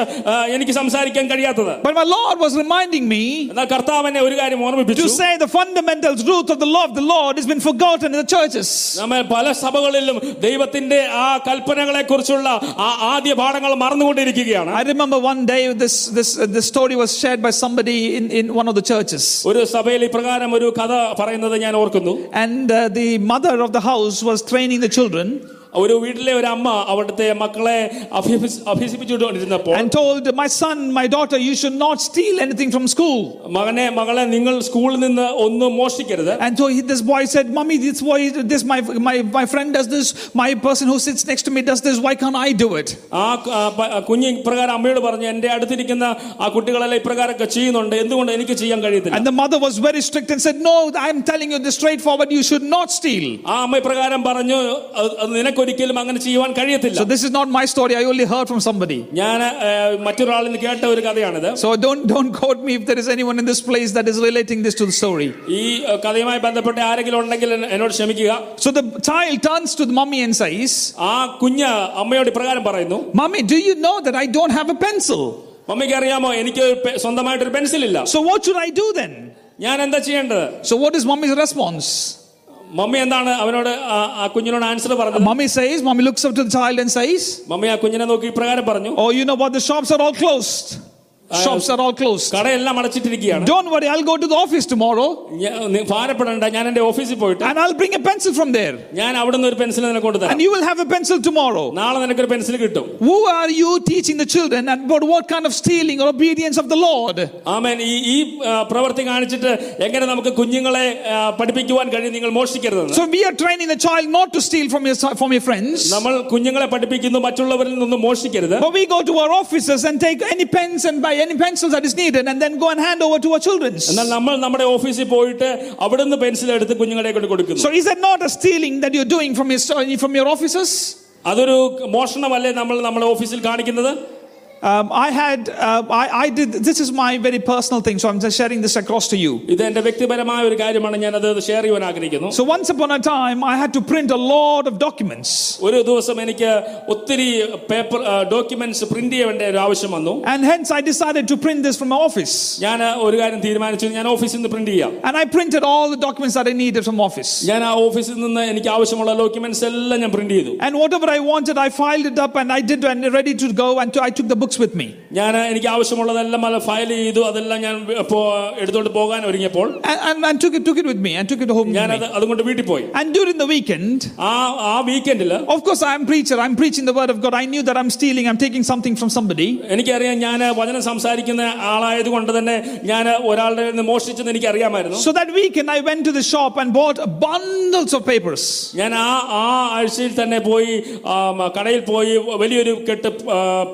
എനിക്ക് സംസാരിക്കാൻ കഴിയാത്തത് But my Lord was reminding me എന്നാൽ കർത്താവ് എന്നെ ഒരു കാര്യം to ഓർമ്മിപ്പിച്ചു say the fundamental truth of the law of the Lord has been forgotten in the churches. നമ്മൾ പല സഭകളിലും ദൈവത്തിന്റെ ആ കൽപ്പനകളെ കുറിച്ചുള്ള ആ ആദ്യ പാഠ പാഠങ്ങൾ മറന്നുകൊണ്ടിരിക്കുകയാണ് I remember one day this, this, uh, this story was shared by somebody in, in one of the churches. ഒരു സഭയിൽ ഇപ്രകാരം ഒരു കഥ പറയുന്നത് ഞാൻ ഓർക്കുന്നു And uh, the mother of the house was training the children ഒരു വീട്ടിലെ ഒരു അമ്മ അവിടുത്തെ മക്കളെ അഭ്യസിപ്പിച്ച് അഭ്യസിപ്പിച്ചുകൊണ്ടിരുന്നപ്പോൾ and told, My son, my daughter, you should not steal anything from school. മകനെ മകളെ നിങ്ങൾ സ്കൂളിൽ നിന്ന് ഒന്നും മോഷ്ടിക്കരുത് And so he, this boy said, Mommy, this boy, this my, my, my friend does this, my person who sits next to me does this, why can't I do it? ആ ക- ആ പ- കുഞ്ഞ് ഇപ്രകാരം അമ്മയോട് പറഞ്ഞു എന്റെ അടുത്തിരിക്കുന്ന ആ കുട്ടികളെല്ലാം ഇപ്രകാരമൊക്കെ ചെയ്യുന്നുണ്ട് എന്തുകൊണ്ട് എനിക്ക് ചെയ്യാൻ കഴിയത്തില്ല And the mother was very strict and said, No, I'm telling you this straightforward, you should not steal. ആ അമ്മ ഇപ്രകാരം പറഞ്ഞു അത് അത് നിനക്കൊരിക്കലും അങ്ങനെ ചെയ്യുവാൻ കഴിയത്തില്ല So this is not my story, I only heard from somebody. ഞാൻ മറ്റൊരാളിൽ നിന്ന് കേട്ട ഒരു കഥയാണിത് So don't, don't quote me if there is anyone in this place that is relating this to the story. ഈ ഏഹ്, കഥയുമായി ബന്ധപ്പെട്ട് ആരെങ്കിലും ഉണ്ടെങ്കിൽ എന്നെ- എന്നോട് ക്ഷമിക്കുക So the child turns to the mummy and says, ആ കുഞ്ഞ് അമ്മയോട് ഇപ്രകാരം പറയുന്നു Mummy, do you know that I don't have a pencil? മമ്മിക്ക് അറിയാമോ എനിക്ക് ഒരു പെ- സ്വന്തമായിട്ടൊരു പെൻസിൽ ഇല്ല So what should I do then? ഞാൻ എന്താ ചെയ്യേണ്ടത് So what is mummy's response? Mummy എന്താണ് അവനോട് ആ- ആ കുഞ്ഞിനോട് ആൻസർ പറഞ്ഞത് Mummy says, Mummy looks up to the child and says, mummy ആ കുഞ്ഞിനെ നോക്കി ഇപ്രകാരം പറഞ്ഞു Oh, you know what? The shops are all closed. Shops are all closed. കടയെല്ലാം അടച്ചിട്ടിരിക്കുകയാണ് Don't worry, I'll go to the office tomorrow ഞാൻ- നീ ഭാരപ്പെടണ്ട ഞാൻ എന്റെ ഓഫീസിൽ പോയിട്ട് and I'll bring a pencil from there. ഞാൻ അവിടെ നിന്ന് ഒരു പെൻസിൽ നിനക്ക് കൊണ്ടുതരാം And you will have a pencil tomorrow. നാളെ നിനക്കൊരു പെൻസിൽ കിട്ടും Who are you teaching the children about what kind of stealing or obedience of the Lord? ആമേൻ ഈ ഈ ആ, പ്രവൃത്തി കാണിച്ചിട്ട് എങ്ങനെ നമുക്ക് കുഞ്ഞുങ്ങളെ ആ, പഠിപ്പിക്കുവാൻ കഴിയും നിങ്ങൾ മോഷ്ടിക്കരുതെന്ന് So we are training the child not to steal from your, from your friends. നമ്മൾ കുഞ്ഞുങ്ങളെ പഠിപ്പിക്കുന്നു മറ്റുള്ളവരിൽ നിന്നും മോഷ്ടിക്കരുത് But we go to our offices and take any pens and buy any pencils that is needed and then go and hand over to our children. എന്നാൽ നമ്മൾ നമ്മുടെ ഓഫീസിൽ പോയിട്ട് അവിടുന്ന് പെൻസിൽ എടുത്ത് കുഞ്ഞുങ്ങളെ കൊണ്ട് കൊടുക്കുന്നു So is that not a stealing that you're doing from your, from your offices? അതൊരു മോഷണമല്ലേ നമ്മൾ നമ്മുടെ ഓഫീസിൽ കാണിക്കുന്നത് Um, I had, uh, I, I did, this is my very personal thing, so I'm just sharing this across to you. ഇത് എന്റെ വ്യക്തിപരമായ ഒരു കാര്യമാണ് ഞാൻ അത് ഷെയർ ചെയ്യാൻ ആഗ്രഹിക്കുന്നു So once upon a time, I had to print a lot of documents. ഒരു ദിവസം എനിക്ക് ഒത്തിരി പേപ്പർ ഡോക്യുമെന്റ്സ് പ്രിന്റ് ചെയ്യേണ്ട ഒരു ആവശ്യം വന്നു And hence I decided to print this from my office. ഞാൻ ഒരു കാര്യം തീരുമാനിച്ചു ഞാൻ ഓഫീസിൽ നിന്ന് പ്രിന്റ് ചെയ്യാം And I printed all the documents that I needed from office. ഞാൻ ആ ഓഫീസിൽ നിന്ന് എനിക്ക് ആവശ്യമുള്ള ഡോക്യുമെന്റ്സ് എല്ലാം ഞാൻ പ്രിന്റ് ചെയ്തു And whatever I wanted, I filed it up and I did and ready to go and I took the books with me. ഞാൻ എനിക്ക് ആവശ്യമുള്ളതെല്ലാം ഫയൽ ചെയ്തു അതെല്ലാം ഞാൻ പോ- എടുത്തോണ്ട് പോകാൻ ഒരുങ്ങിയപ്പോൾ And, and, and took it took it with me and took it home with ഞാൻ me. അത് അതുകൊണ്ട് വീട്ടിൽ പോയി And during the weekend, ആ ആ വീക്കെൻഡിൽ of course I'm preacher, I'm preaching the word of God. I knew that I'm stealing, I'm taking something from somebody. എനിക്കറിയാം ഞാൻ വചനം സംസാരിക്കുന്ന ആളായത് കൊണ്ട് തന്നെ ഞാൻ ഒരാളുടെ നിന്ന് മോഷ്ടിച്ചെന്ന് എനിക്ക് അറിയാമായിരുന്നു So that weekend I went to the shop and bought bundles of papers. ഞാൻ ആ ആ ആഴ്ചയിൽ തന്നെ പോയി ആ, മ, കടയിൽ പോയി വലിയൊരു കെട്ട്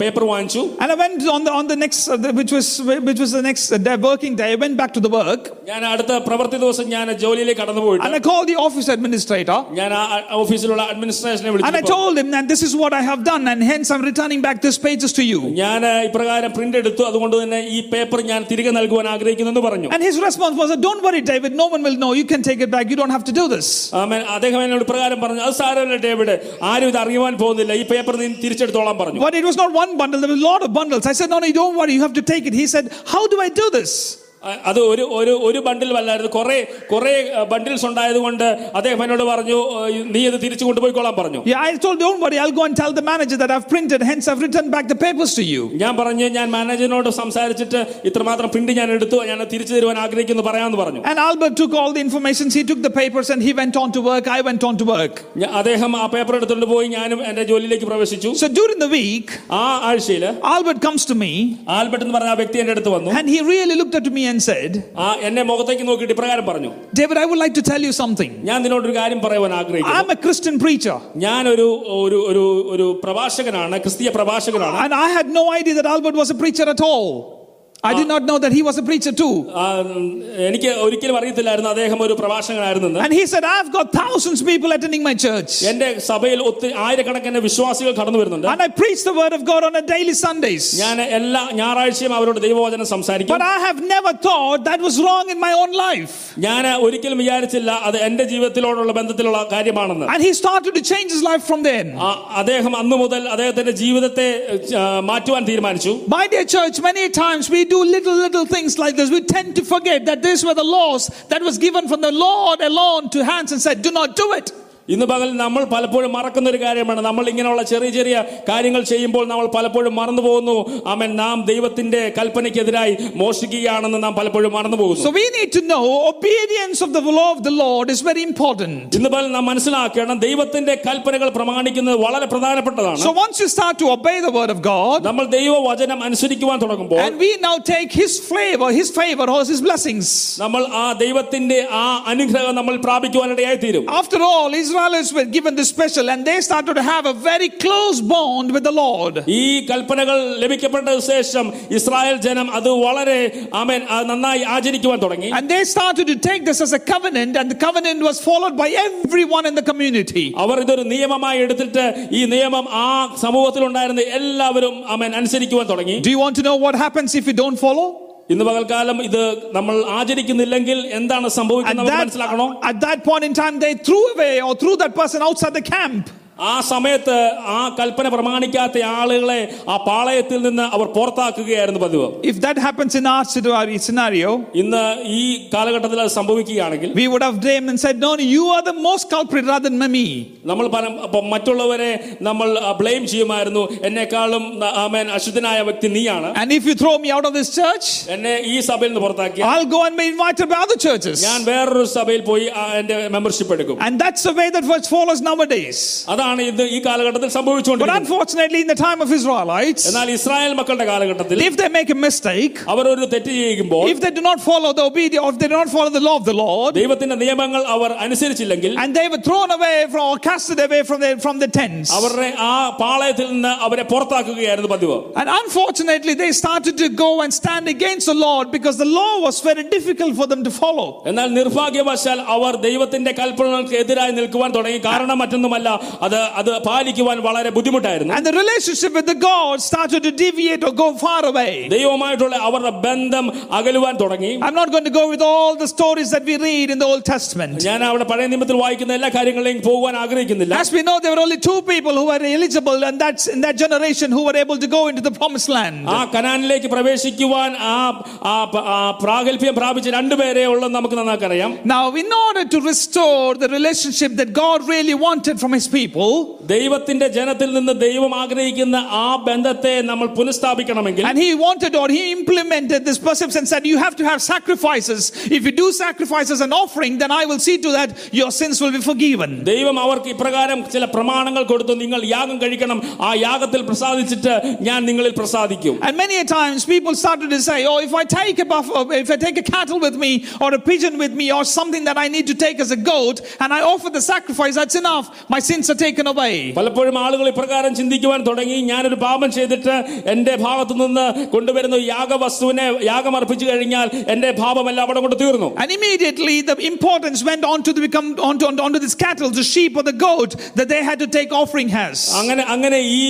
പേപ്പർ വാങ്ങിച്ചു And I went on the on the next, uh, the- which was which was the next uh, day, working day. I went back to the work ഞാൻ അടുത്ത പ്രവൃത്തി ദിവസം ഞാൻ ജോലിയിലേക്ക് കടന്നു പോയിട്ട് and I called the office administrator ഞാൻ ആ ഓഫീസിലുള്ള അഡ്മിനിസ്ട്രേഷനെ and I വിളിച്ചു told him that this is what I have done and hence I'm returning back these pages to you. ഞാൻ ഇപ്രകാരം പ്രിന്റ് എടുത്തു അതുകൊണ്ട് തന്നെ ഈ പേപ്പർ ഞാൻ തിരികെ നൽകുവാൻ ആഗ്രഹിക്കുന്നു എന്ന് പറഞ്ഞു And his response was, "Don't worry, David. No one will know. You can take it back. You don't have to do this." ആമേൻ. അദ്ദേഹം എന്നോട് ഇപ്രകാരം പറഞ്ഞു അത് സാരമല്ല ഡേവിഡ് ആരും ഇത് അറിയുവാൻ പോകുന്നില്ല ഈ പേപ്പർ നീ തിരിച്ചെടുത്തോളാൻ പറഞ്ഞു But it was not one bundle. There was a lot of bundles. I said, "No, no, you don't worry. You have to take it." He said, "How do I do this?" അ- അത് ഒരു ഒരു ഒരു ബണ്ടിൽ അല്ലായിരുന്നു കുറെ കുറെ bundles ഉണ്ടായതുകൊണ്ട് അദ്ദേഹം എന്നോട് പറഞ്ഞു "ഏഹ്, നീ ഇത് തിരിച്ചു കൊണ്ടുപോയിക്കോളാൻ പറഞ്ഞു Yeah, I told, "Don't worry. I'll go and tell the manager that I've printed. Hence, I've returned back the papers to you." ഞാൻ പറഞ്ഞു ഞാൻ മാനേജറിനോട് സംസാരിച്ചിട്ട് ഇത്രമാത്രം പ്രിന്റ് ഞാൻ എടുത്തു ഞാൻ അത് തിരിച്ചു തരുവാൻ ആഗ്രഹിക്കുന്നു പറയാമെന്ന് പറഞ്ഞു And Albert took all the information. He took the papers and he went on to work. I went on to work. ഞാ- അദ്ദേഹം ആ പേപ്പർ എടുത്തുകൊണ്ട് പോയി ഞാനും എന്റെ ജോലിയിലേക്ക് പ്രവേശിച്ചു So during the week, ആ ആഴ്ചയില് Albert comes to me Albert എന്ന് പറഞ്ഞ ആ വ്യക്തി എന്റെ അടുത്ത് വന്നു and he really looked up to me and said, ആ എന്നെ മുഖത്തേക്ക് നോക്കിയിട്ട് ഇപ്രകാരം പറഞ്ഞു David, I would like to tell you something. ഞാൻ നിന്നോടൊരു കാര്യം പറയുവാൻ ആഗ്രഹിക്കുന്നു I'm a Christian preacher. ഞാനൊരു ഒരു ഒരു ഒരു പ്രഭാഷകനാണ് ക്രിസ്തീയ പ്രഭാഷകനാണ് And I had no idea that Albert was a preacher at all. I did not know that he was a preacher too. ആ, എനിക്ക് ഒരിക്കലും അറിയത്തില്ലായിരുന്നു അദ്ദേഹം ഒരു പ്രഭാഷകനായിരുന്നെന്ന് And he said, I've got thousands of people attending my church. എന്റെ സഭയിൽ ഒത്തിരി ആയിരക്കണക്കിന് വിശ്വാസികൾ കടന്നു വരുന്നുണ്ട് And I preach the word of God on a daily Sundays. ഞാൻ എല്ലാ ഞായറാഴ്ചയും അവരോട് ദൈവവചനം സംസാരിക്കും But I have never thought that was wrong in my own life. ഞാൻ ഒരിക്കലും വിചാരിച്ചില്ല അത് എന്റെ ജീവിതത്തിലോടുള്ള ബന്ധത്തിലുള്ള കാര്യമാണെന്ന് And he started to change his life from then. ആ, അദ്ദേഹം അന്നു മുതൽ അദ്ദേഹത്തിന്റെ ജീവിതത്തെ ആ, മാറ്റുവാൻ തീരുമാനിച്ചു My dear church, many times we do little, little things like this. We tend to forget that these were the laws that was given from the Lord alone to hands and said, do not do it. ഇന്ന് പകൽ നമ്മൾ പലപ്പോഴും മറക്കുന്ന ഒരു കാര്യമാണ്. നമ്മൾ ഇങ്ങനെയുള്ള ചെറിയ ചെറിയ കാര്യങ്ങൾ ചെയ്യുമ്പോൾ നമ്മൾ പലപ്പോഴും മറന്നു പോകുന്നു. അമൻ നാം ദൈവത്തിന്റെ കൽപ്പനയ്ക്കെതിരായി മോഷിക്കുകയാണെന്ന് നാം പലപ്പോഴും മറന്നു പോകുന്നു. ഇന്ന് പകൽ നാം മനസ്സിലാക്കണം ദൈവത്തിന്റെ കൽപ്പനകൾ പ്രമാണിക്കുന്നത് വളരെ പ്രധാനപ്പെട്ടതാണ്. So once you start to obey the word of God നമ്മൾ ദൈവവചനം അനുസരിക്കുവാൻ തുടങ്ങുമ്പോൾ and we now take his flavour his favour or his blessings നമ്മൾ ആ ദൈവത്തിന്റെ ആ അനുഗ്രഹം നമ്മൾ പ്രാപിക്കുവാനിടയായി തീരും after all Israel Israelites were given this special and they started to have a very close bond with the Lord. ഈ കൽപ്പനകൾ ലഭിക്കപ്പെട്ട ശേഷം ഇസ്രായേൽ ജനം അത് വളരെ ആമേൻ ആ, നന്നായി ആചരിക്കുവാൻ തുടങ്ങി And they started to take this as a covenant, and the covenant was followed by everyone in the community. അവർ ഇതൊരു നിയമമായി എടുത്തിട്ട് ഈ നിയമം ആ സമൂഹത്തിലുണ്ടായിരുന്ന എല്ലാവരും ആമേൻ അനുസരിക്കുവാൻ തുടങ്ങി Do you want to know what happens if you don't follow? ഇന്ന് പകൽക്കാലം ഇത് നമ്മൾ ആചരിക്കുന്നില്ലെങ്കിൽ എന്താണ് At സംഭവിക്കുന്നത് നമുക്ക് that, മനസ്സിലാക്കണോ at that point in time, they threw away or threw that person outside the camp. ആ സമയത്ത് ആ കൽപ്പന പ്രമാണിക്കാത്ത ആളുകളെ ആ പാളയത്തിൽ നിന്ന് അവർ പുറത്താക്കുകയായിരുന്നു പതിവ് If that happens in our situ- scenario, ഇന്ന് ഈ കാലഘട്ടത്തിൽ അത് സംഭവിക്കുകയാണെങ്കിൽ we would have blamed and said, No, no, you are the most culprit rather than me. നമ്മൾ പല അപ്പം മറ്റുള്ളവരെ നമ്മൾ ബ്ലെയിം ചെയ്യുമായിരുന്നു എന്നെക്കാളും ആമേൻ അശുദ്ധനായ വ്യക്തി നീയാണ് And if you throw me out of this church, എന്നെ ഈ സഭയിൽ നിന്ന് പുറത്താക്കി I'll go and be invited by other churches. ഞാൻ വേറൊരു സഭയിൽ പോയി ആ, എന്റെ മെമ്പർഷിപ്പ് എടുക്കും And that's the way that what follows nowadays. അതാണ് ഇത് ഈ കാലഘട്ടത്തിൽ But സംഭവിച്ചുകൊണ്ടിരിക്കുന്നത് unfortunately, in the time of Israelites, എന്നാൽ ഇസ്രായേൽ മക്കളുടെ കാലഘട്ടത്തിൽ if they make a mistake, അവർ ഒരു തെറ്റ് ചെയ്യുമ്പോൾ if they do not follow the obedience, if they do not follow the law of the Lord, ദൈവത്തിന്റെ നിയമങ്ങൾ അവർ അനുസരിച്ചില്ലെങ്കിൽ and they were thrown away from, or casted away from the, from the tents. അവരുടെ ആ പാളയത്തിൽ നിന്ന് അവരെ പുറത്താക്കുകയായിരുന്നു പതിവ് And unfortunately, they started to go and stand against the Lord because the law was very difficult for them to follow. എന്നാൽ നിർഭാഗ്യവശാൽ അവർ ദൈവത്തിന്റെ കൽപ്പനകൾക്ക് എതിരായി നിൽക്കുവാൻ തുടങ്ങി കാരണം മറ്റൊന്നുമല്ല അത് അത് പാലിക്കുവാൻ വളരെ ബുദ്ധിമുട്ടായിരുന്നു And the relationship with the God started to deviate or go far away. ദൈവവുമായിട്ടുള്ള അവരുടെ ബന്ധം അകലുവാൻ തുടങ്ങി I'm not going to go with all the stories that we read in the Old Testament. ഞാൻ അവിടെ പഴയ നിയമത്തിൽ വായിക്കുന്ന എല്ലാ കാര്യങ്ങളിലേക്കും പോകുവാൻ ആഗ്രഹിക്കുന്നില്ല As we know, there were only two people who were eligible, and that's in that generation who were able to go into the promised land. ആ കനാനിലേക്ക് പ്രവേശിക്കുവാൻ ആ ആ പ- ആ പ്രാഗൽഭ്യം പ്രാപിച്ച രണ്ടുപേരെ ഉള്ളത് നമുക്ക് നന്നാക്കറിയാം Now, in order to restore the relationship that God really wanted from His people, ദൈവത്തിന്റെ ജനത്തിൽ നിന്ന് ദൈവം ആഗ്രഹിക്കുന്ന ആ ബന്ധത്തെ നമ്മൾ പുനഃസ്ഥാപിക്കണമെങ്കിൽ and He wanted or He implemented this perception and said, You have to have sacrifices. If you do sacrifices and offering, then I will see to that your sins will be forgiven. ദൈവം അവർക്ക് ഇപ്രകാരം ചില പ്രമാണങ്ങൾ കൊടുത്തു നിങ്ങൾ യാഗം കഴിക്കണം ആ യാഗത്തിൽ പ്രസാദിച്ചിട്ട് ഞാൻ നിങ്ങളിൽ പ്രസാദിക്കും And many a times people started to say, Oh, if I take a buffalo, if I take a cattle with me, or a pigeon with me, or something that I need to take as a goat, and I offer the sacrifice, that's enough. My sins are taken away. പലപ്പോഴും ആളുകൾ ഇപ്രകാരം ചിന്തിക്കുവാൻ തുടങ്ങി ഞാനൊരു പാപം ചെയ്തിട്ട് എന്റെ ഭാഗത്തു നിന്ന് കൊണ്ടുവരുന്ന ഒരു യാഗവസ്തുവിനെ യാഗം അർപ്പിച്ചു കഴിഞ്ഞാൽ എന്റെ പാപമെല്ലാം അവിടെ കൊണ്ട് തീർന്നു And immediately the importance went on to the become onto, onto, onto this cattle, the sheep or the goat that they had to take offering has. അങ്ങനെ അങ്ങനെ ഈ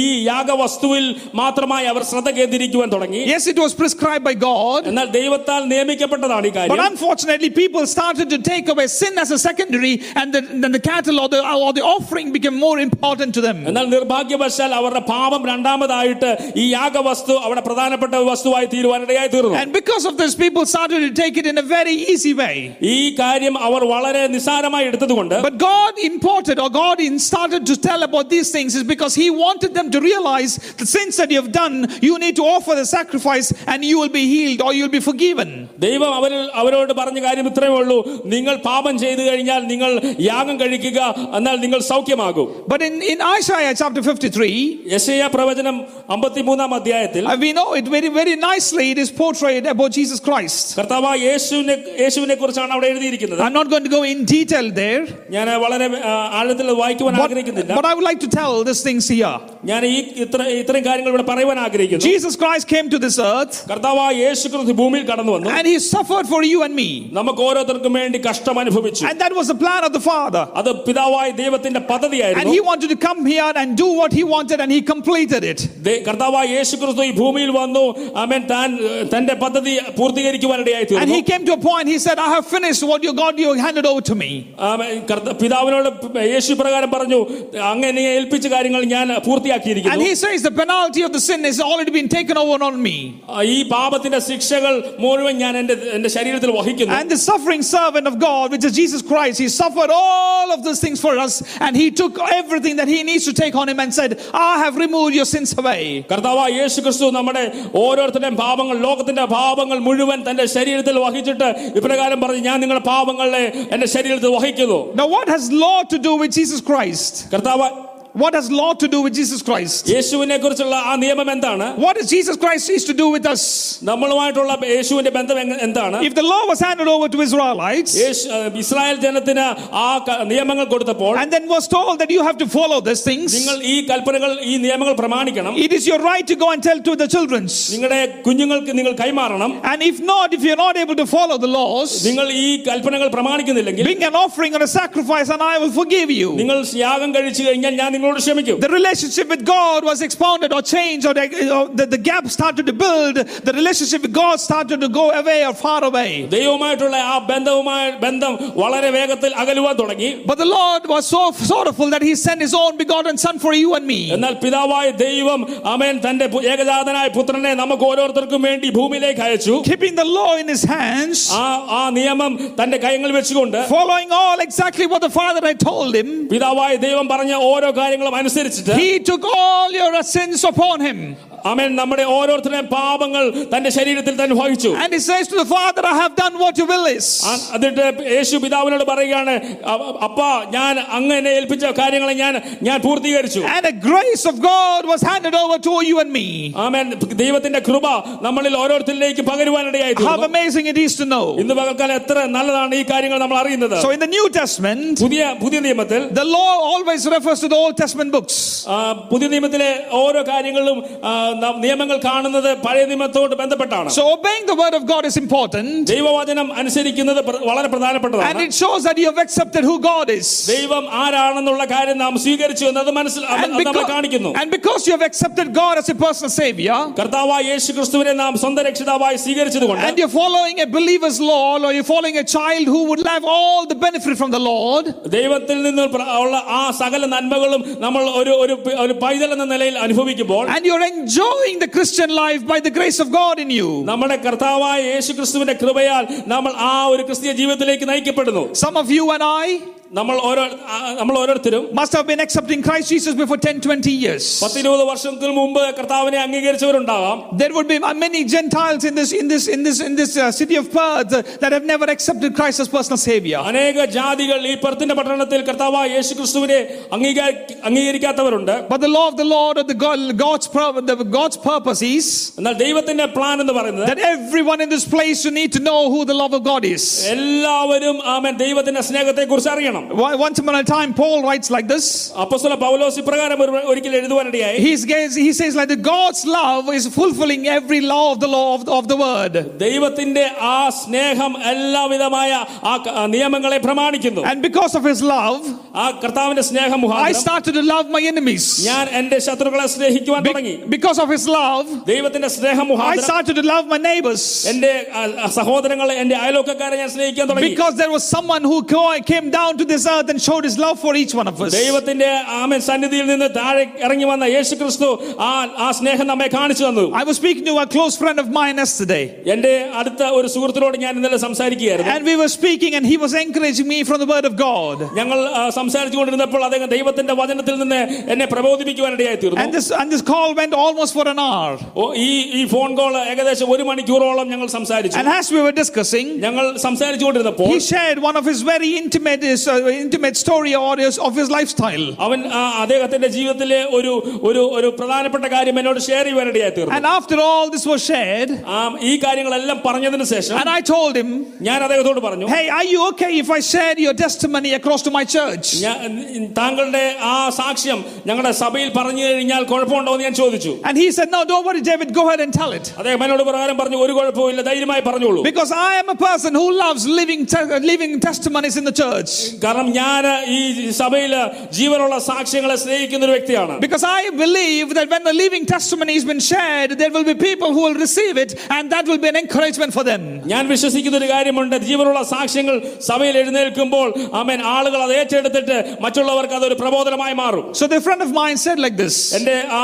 ഈ യാഗവസ്തുവിൽ മാത്രമായി അവർ ശ്രദ്ധ കേന്ദ്രീകരിക്കുവാൻ തുടങ്ങി Yes, it was prescribed by God. എന്നാൽ ദൈവത്താൽ നിയമിക്കപ്പെട്ടതാണ് ഈ But കാര്യം unfortunately, people started to take away sin as a secondary, and the, then the cattle or the, or the offering became more important to them. എന്നാൽ നിർഭാഗ്യവശാൽ അവരുടെ പാപം രണ്ടാമതായിട്ട് ഈ യാഗവസ്തു അവിടെ പ്രധാനപ്പെട്ട ഒരു വസ്തുവായി തീരുവാനിടയായി തീർന്നു And because of this, people started to take it in a very easy way. ഈ കാര്യം അവർ വളരെ നിസ്സാരമായി എടുത്തതുകൊണ്ട് But God imported or God in- started to tell about these things is because He wanted them to realize the sins that you have done, you need to offer the sacrifice and you will be healed or you'll be forgiven. ദൈവം അവരിൽ അവരോട് പറഞ്ഞ കാര്യം ഇത്രയേ ഉള്ളൂ നിങ്ങൾ പാപം ചെയ്തു കഴിഞ്ഞാൽ നിങ്ങൾ യാഗം കഴിക്കുക എന്നാൽ നിങ്ങൾ സൗഖ്യമാകും But in, in Isaiah chapter 53, യശയ പ്രവചനം അമ്പത്തിമൂന്നാം അധ്യായത്തിൽ uh, we know it very, very nicely, it is portrayed about Jesus Christ. കർത്താവ് യേശുവിനെ യേശുവിനെ കുറിച്ചാണ് അവിടെ എഴുതിയിരിക്കുന്നത് I'm not going to go in detail there, ഞാൻ വളരെ ആ, ആഴത്തിൽ അത് വായിക്കുവാൻ but, ആഗ്രഹിക്കുന്നില്ല but I would like to tell these things here. ഞാൻ ഈ ഇത്ര ഇത്രയും കാര്യങ്ങൾ ഇവിടെ പറയുവാൻ ആഗ്രഹിക്കുന്നു Jesus Christ came to this earth കർത്താവ് യേശു ക്രിസ്തു ഭൂമിയിൽ കടന്നു വന്നു and He suffered for you and me. നമുക്ക് ഓരോരുത്തർക്കും വേണ്ടി കഷ്ടം അനുഭവിച്ചു And that was the plan of the Father. അത് പിതാവായ ദൈവത്തിന്റെ And പദ്ധതിയായിരുന്നു he wanted to come here and do what he wanted, and he completed it. ദേ- കർത്താവായ യേശു ക്രിസ്തു ഈ ഭൂമിയിൽ വന്നു ആമേൻ താൻ ഏഹ്, തന്റെ പദ്ധതി പൂർത്തീകരിക്കുവാനിടയായി And തീർന്നു he came to a point, he said, I have finished what you God you handed over to me. ആമേൻ. കർത്ത- പിതാവിനോട് യേശു പ്രകാരം പറഞ്ഞു അങ്ങനെ ഏൽപ്പിച്ച കാര്യങ്ങൾ ഞാൻ And പൂർത്തിയാക്കിയിരിക്കുന്നു he says, The penalty of the sin has already been taken over on me. ആ, ഈ പാപത്തിന്റെ ശിക്ഷകൾ മുഴുവൻ ഞാൻ എന്റെ എന്റെ ശരീരത്തിൽ വഹിക്കുന്നു And the suffering servant of God, which is Jesus Christ, he suffered all of those things for us, and he took everything that he needs to take on him and said, I have removed your sins away. കർത്താവ് യേശു ക്രിസ്തു നമ്മുടെ ഓരോരുത്തരുടെയും പാപങ്ങൾ ലോകത്തിന്റെ പാപങ്ങൾ മുഴുവൻ തന്റെ ശരീരത്തിൽ വഹിച്ചിട്ട് ഇപ്രകാരം പറഞ്ഞു ഞാൻ നിങ്ങളുടെ പാപങ്ങളെ എന്റെ ശരീരത്തിൽ വഹിക്കുന്നു Now, what has law to do with Jesus Christ? കർത്താവ് What has law to do with Jesus Christ? യേശുവിനെ കുറിച്ചുള്ള ആ നിയമം എന്താണ് What does Jesus Christ is to do with us? നമ്മളുമായിട്ടുള്ള യേശുവിന്റെ ബന്ധം എങ്ങ- എന്താണ് If the law was handed over to Israelites Yeshu Israel ജനത്തിന് ആ ക- നിയമങ്ങൾ കൊടുത്തപ്പോൾ and then was told that you have to follow these things, നിങ്ങൾ ഈ കൽപ്പനകൾ ഈ നിയമങ്ങൾ പ്രമാണിക്കണം it is your right to go and tell to the children's. നിങ്ങളുടെ കുഞ്ഞുങ്ങൾക്ക് നിങ്ങൾ കൈമാറണം And if not, if you're not able to follow the laws, നിങ്ങൾ ഈ കൽപ്പനകൾ പ്രമാണിക്കുന്നില്ലെങ്കിൽ bring an offering or a sacrifice and I will forgive you. നിങ്ങൾ യാഗം കഴിച്ചു കഴിഞ്ഞാൽ ഞാൻ നിങ്ങളോട് ക്ഷമിക്കും The relationship with God was expounded or changed, or the, or the, the gap started to build. The relationship with God started to go away or far away. ദൈവവുമായിട്ടുള്ള ആ ബന്ധവുമായ ബന്ധം വളരെ വേഗത്തിൽ അകലുവാൻ തുടങ്ങി But the Lord was so sorrowful that He sent His own begotten Son for you and me. എന്നാൽ പിതാവായ ദൈവം അമേൻ തന്റെ പു- ഏകജാതനായ പുത്രനെ നമുക്ക് ഓരോരുത്തർക്കും വേണ്ടി ഭൂമിയിലേക്ക് അയച്ചു Keeping the law in His hands, ആ ആ നിയമം തന്റെ കൈകളിൽ വെച്ചുകൊണ്ട് following all exactly what the Father had told Him. പിതാവായ ദൈവം പറഞ്ഞ ഓരോ കാര്യങ്ങളും അനുസരിച്ചിട്ട് He took all your sins upon Him. അമേൻ നമ്മുടെ ഓരോരുത്തരുടെയും പാപങ്ങൾ തന്റെ ശരീരത്തിൽ തന്നെ വഹിച്ചു And He says to the Father, I have done what you will is. അതിട്ട് യേശു പിതാവിനോട് പറയുകയാണ് "അ- അപ്പാ ഞാൻ അങ്ങ് എന്നെ ഏൽപ്പിച്ച കാര്യങ്ങളെ ഞാൻ ഞാൻ പൂർത്തീകരിച്ചു And the grace of God was handed over to you and me. ആമേൻ ദൈവത്തിന്റെ കൃപ നമ്മളിൽ ഓരോരുത്തരിലേക്ക് പകരുവാനിടയായി How amazing it is to know. ഇന്ന് പകൽക്കാലം എത്ര നല്ലതാണ് ഈ കാര്യങ്ങൾ നമ്മൾ അറിയുന്നത് So in the New Testament, പുതിയ പുതിയ നിയമത്തിൽ the law always refers to the Old Testament books. ആ, പുതിയ നിയമത്തിലെ ഓരോ നാം നിയമങ്ങൾ കാണുന്നത് പഴയ നിയമത്തോട് ബന്ധപ്പെട്ടാണ് So obeying the word of God is important. ദൈവവചനം അനുസരിക്കുന്നത് പ്ര- വളരെ And പ്രധാനപ്പെട്ടതാണ് it shows that you have accepted who God is. ദൈവം ആരാണെന്നുള്ള കാര്യം നാം സ്വീകരിച്ചു എന്നത് മനസ്സിൽ അത് And അത് നമ്മൾ because, കാണിക്കുന്നു and because you have accepted God as a personal savior, കർത്താവായ യേശു ക്രിസ്തുവിനെ നാം സ്വന്തം രക്ഷിതാവായി സ്വീകരിച്ചത് കൊണ്ട് and you're following a believer's law, or you're following a child who would have all the benefit from the Lord, ദൈവത്തിൽ നിന്ന് പ്ര- ഉള്ള ആ സകല നന്മകളും നമ്മൾ ഒരു ഒരു പി- ഒരു പൈതൽ എന്ന നിലയിൽ അനുഭവിക്കുമ്പോൾ and you're enjoying the Christian life by the grace of God in you. നമ്മുടെ കർത്താവായ യേശു ക്രിസ്തുവിന്റെ കൃപയാൽ നമ്മൾ ആ ഒരു ക്രിസ്തീയ ജീവിതത്തിലേക്ക് നയിക്കപ്പെടുന്നു Some of you and I നമ്മൾ ഓരോ ആ, നമ്മൾ ഓരോരുത്തരും must have been accepting Christ Jesus before 10, 20 years. പത്തിരുപത് വർഷത്തിന് മുമ്പ് കർത്താവിനെ അംഗീകരിച്ചവരുണ്ടാകാം There would be many Gentiles in this in this in this in this uh, city of Perth uh, that have never accepted Christ as personal savior. അനേക ജാതികൾ ഈ പെർത്തിന്റെ പട്ടണത്തിൽ കർത്താവായ യേശു ക്രിസ്തുവിനെ അംഗീകാ- അംഗീകരിക്കാത്തവരുണ്ട് But the law of the Lord or the God, God's pur- the God's purpose is എന്നാൽ ദൈവത്തിന്റെ plan എന്ന് പറയുന്നത് that everyone in this place you need to know who the love of God is. എല്ലാവരും ആമൻ ദൈവത്തിന്റെ സ്നേഹത്തെ കുറിച്ച് അറിയണം Why- Once upon a time, Paul writes like this. അപ്പസ്തല പൗലോസ് ഇപ്രകാരം ഒരു- ഒരിക്കൽ എഴുതുവാനിടയായി He's, he says like the God's love is fulfilling every law of the law of the, of the word. ദൈവത്തിന്റെ ആ സ്നേഹം എല്ലാവിധമായ ആ ക- ആ നിയമങ്ങളെ പ്രമാണിക്കുന്നു And because of his love, ആ കർത്താവിന്റെ സ്നേഹം I മുഖാന്തരം started to love my enemies. ഞാൻ എന്റെ ശത്രുക്കളെ സ്നേഹിക്കുവാൻ തുടങ്ങി Be- because of his love, ദൈവത്തിന്റെ സ്നേഹം I മുഖാന്തരം started to love my neighbors. എന്റെ ആ, ആ സഹോദരങ്ങളെ എന്റെ അയലോക്കക്കാരെ ഞാൻ സ്നേഹിക്കാൻ തുടങ്ങി Because there was someone who co- came down to this earth and showed his love for each one of us. ദൈവത്തിന്റെ ആമൻ സന്നിധിയിൽ നിന്ന് താഴെ ഇറങ്ങി വന്ന യേശു ക്രിസ്തു ആ ആ സ്നേഹം നമ്മെ കാണിച്ചു തന്നു I was speaking to a close friend of mine yesterday. എന്റെ അടുത്ത ഒരു സുഹൃത്തിനോട് ഞാൻ ഇന്നലെ സംസാരിക്കുകയായിരുന്നു And we were speaking, and he was encouraging me from the word of God. ഞങ്ങൾ ആ, സംസാരിച്ചു കൊണ്ടിരുന്നപ്പോൾ അദ്ദേഹം ദൈവത്തിന്റെ വചനത്തിൽ നിന്ന് എന്നെ പ്രബോധിപ്പിക്കുവാനിടയായി തീർന്നു And this, and this call went almost for an hour. ഓ, ഈ ഈ ഫോൺ കോൾ ഏകദേശം ഒരു മണിക്കൂറോളം ഞങ്ങൾ സംസാരിച്ചു And as we were discussing, ഞങ്ങൾ സംസാരിച്ചു കൊണ്ടിരുന്നപ്പോൾ he shared one of his very intimate, uh, intimate story or his, of his lifestyle. അവൻ ആ, അദ്ദേഹത്തിന്റെ ജീവിതത്തിലെ ഒരു ഒരു ഒരു പ്രധാനപ്പെട്ട കാര്യം എന്നോട് ഷെയർ ചെയ്യുവാനിടയായി തീർന്നു And after all this was shared, ആ, ഈ കാര്യങ്ങളെല്ലാം പറഞ്ഞതിന് ശേഷം and I told him, ഞാൻ അദ്ദേഹത്തോട് പറഞ്ഞു Hey, are you okay if I share your testimony across to my church? ഞാൻ താങ്കളുടെ ആ സാക്ഷ്യം ഞങ്ങളുടെ സഭയിൽ പറഞ്ഞു കഴിഞ്ഞാൽ കുഴപ്പമുണ്ടോ എന്ന് ഞാൻ ചോദിച്ചു And he said, No, don't worry, David, go ahead and tell it. അദ്ദേഹം എന്നോട് പ്രകാരം പറഞ്ഞു ഒരു കുഴപ്പമില്ല ധൈര്യമായി പറഞ്ഞോളൂ Because I am a person who loves living, te- living testimonies in the church. കാരണം ഞാൻ ഈ സഭയിൽ ജീവനുള്ള സാക്ഷ്യങ്ങളെ സ്നേഹിക്കുന്ന ഒരു വ്യക്തിയാണ് Because I believe that when the living testimony has been shared, there will be people who will receive it, and that will be an encouragement for them. ഞാൻ വിശ്വസിക്കുന്ന ഒരു കാര്യമുണ്ട് ജീവനുള്ള സാക്ഷ്യങ്ങൾ സഭയിൽ എഴുന്നേൽക്കുമ്പോൾ ആമേൻ ആളുകൾ അത് ഏറ്റെടുത്തിട്ട് മറ്റുള്ളവർക്ക് അതൊരു പ്രബോധനമായി മാറും So the friend of mine said like this എന്റെ ആ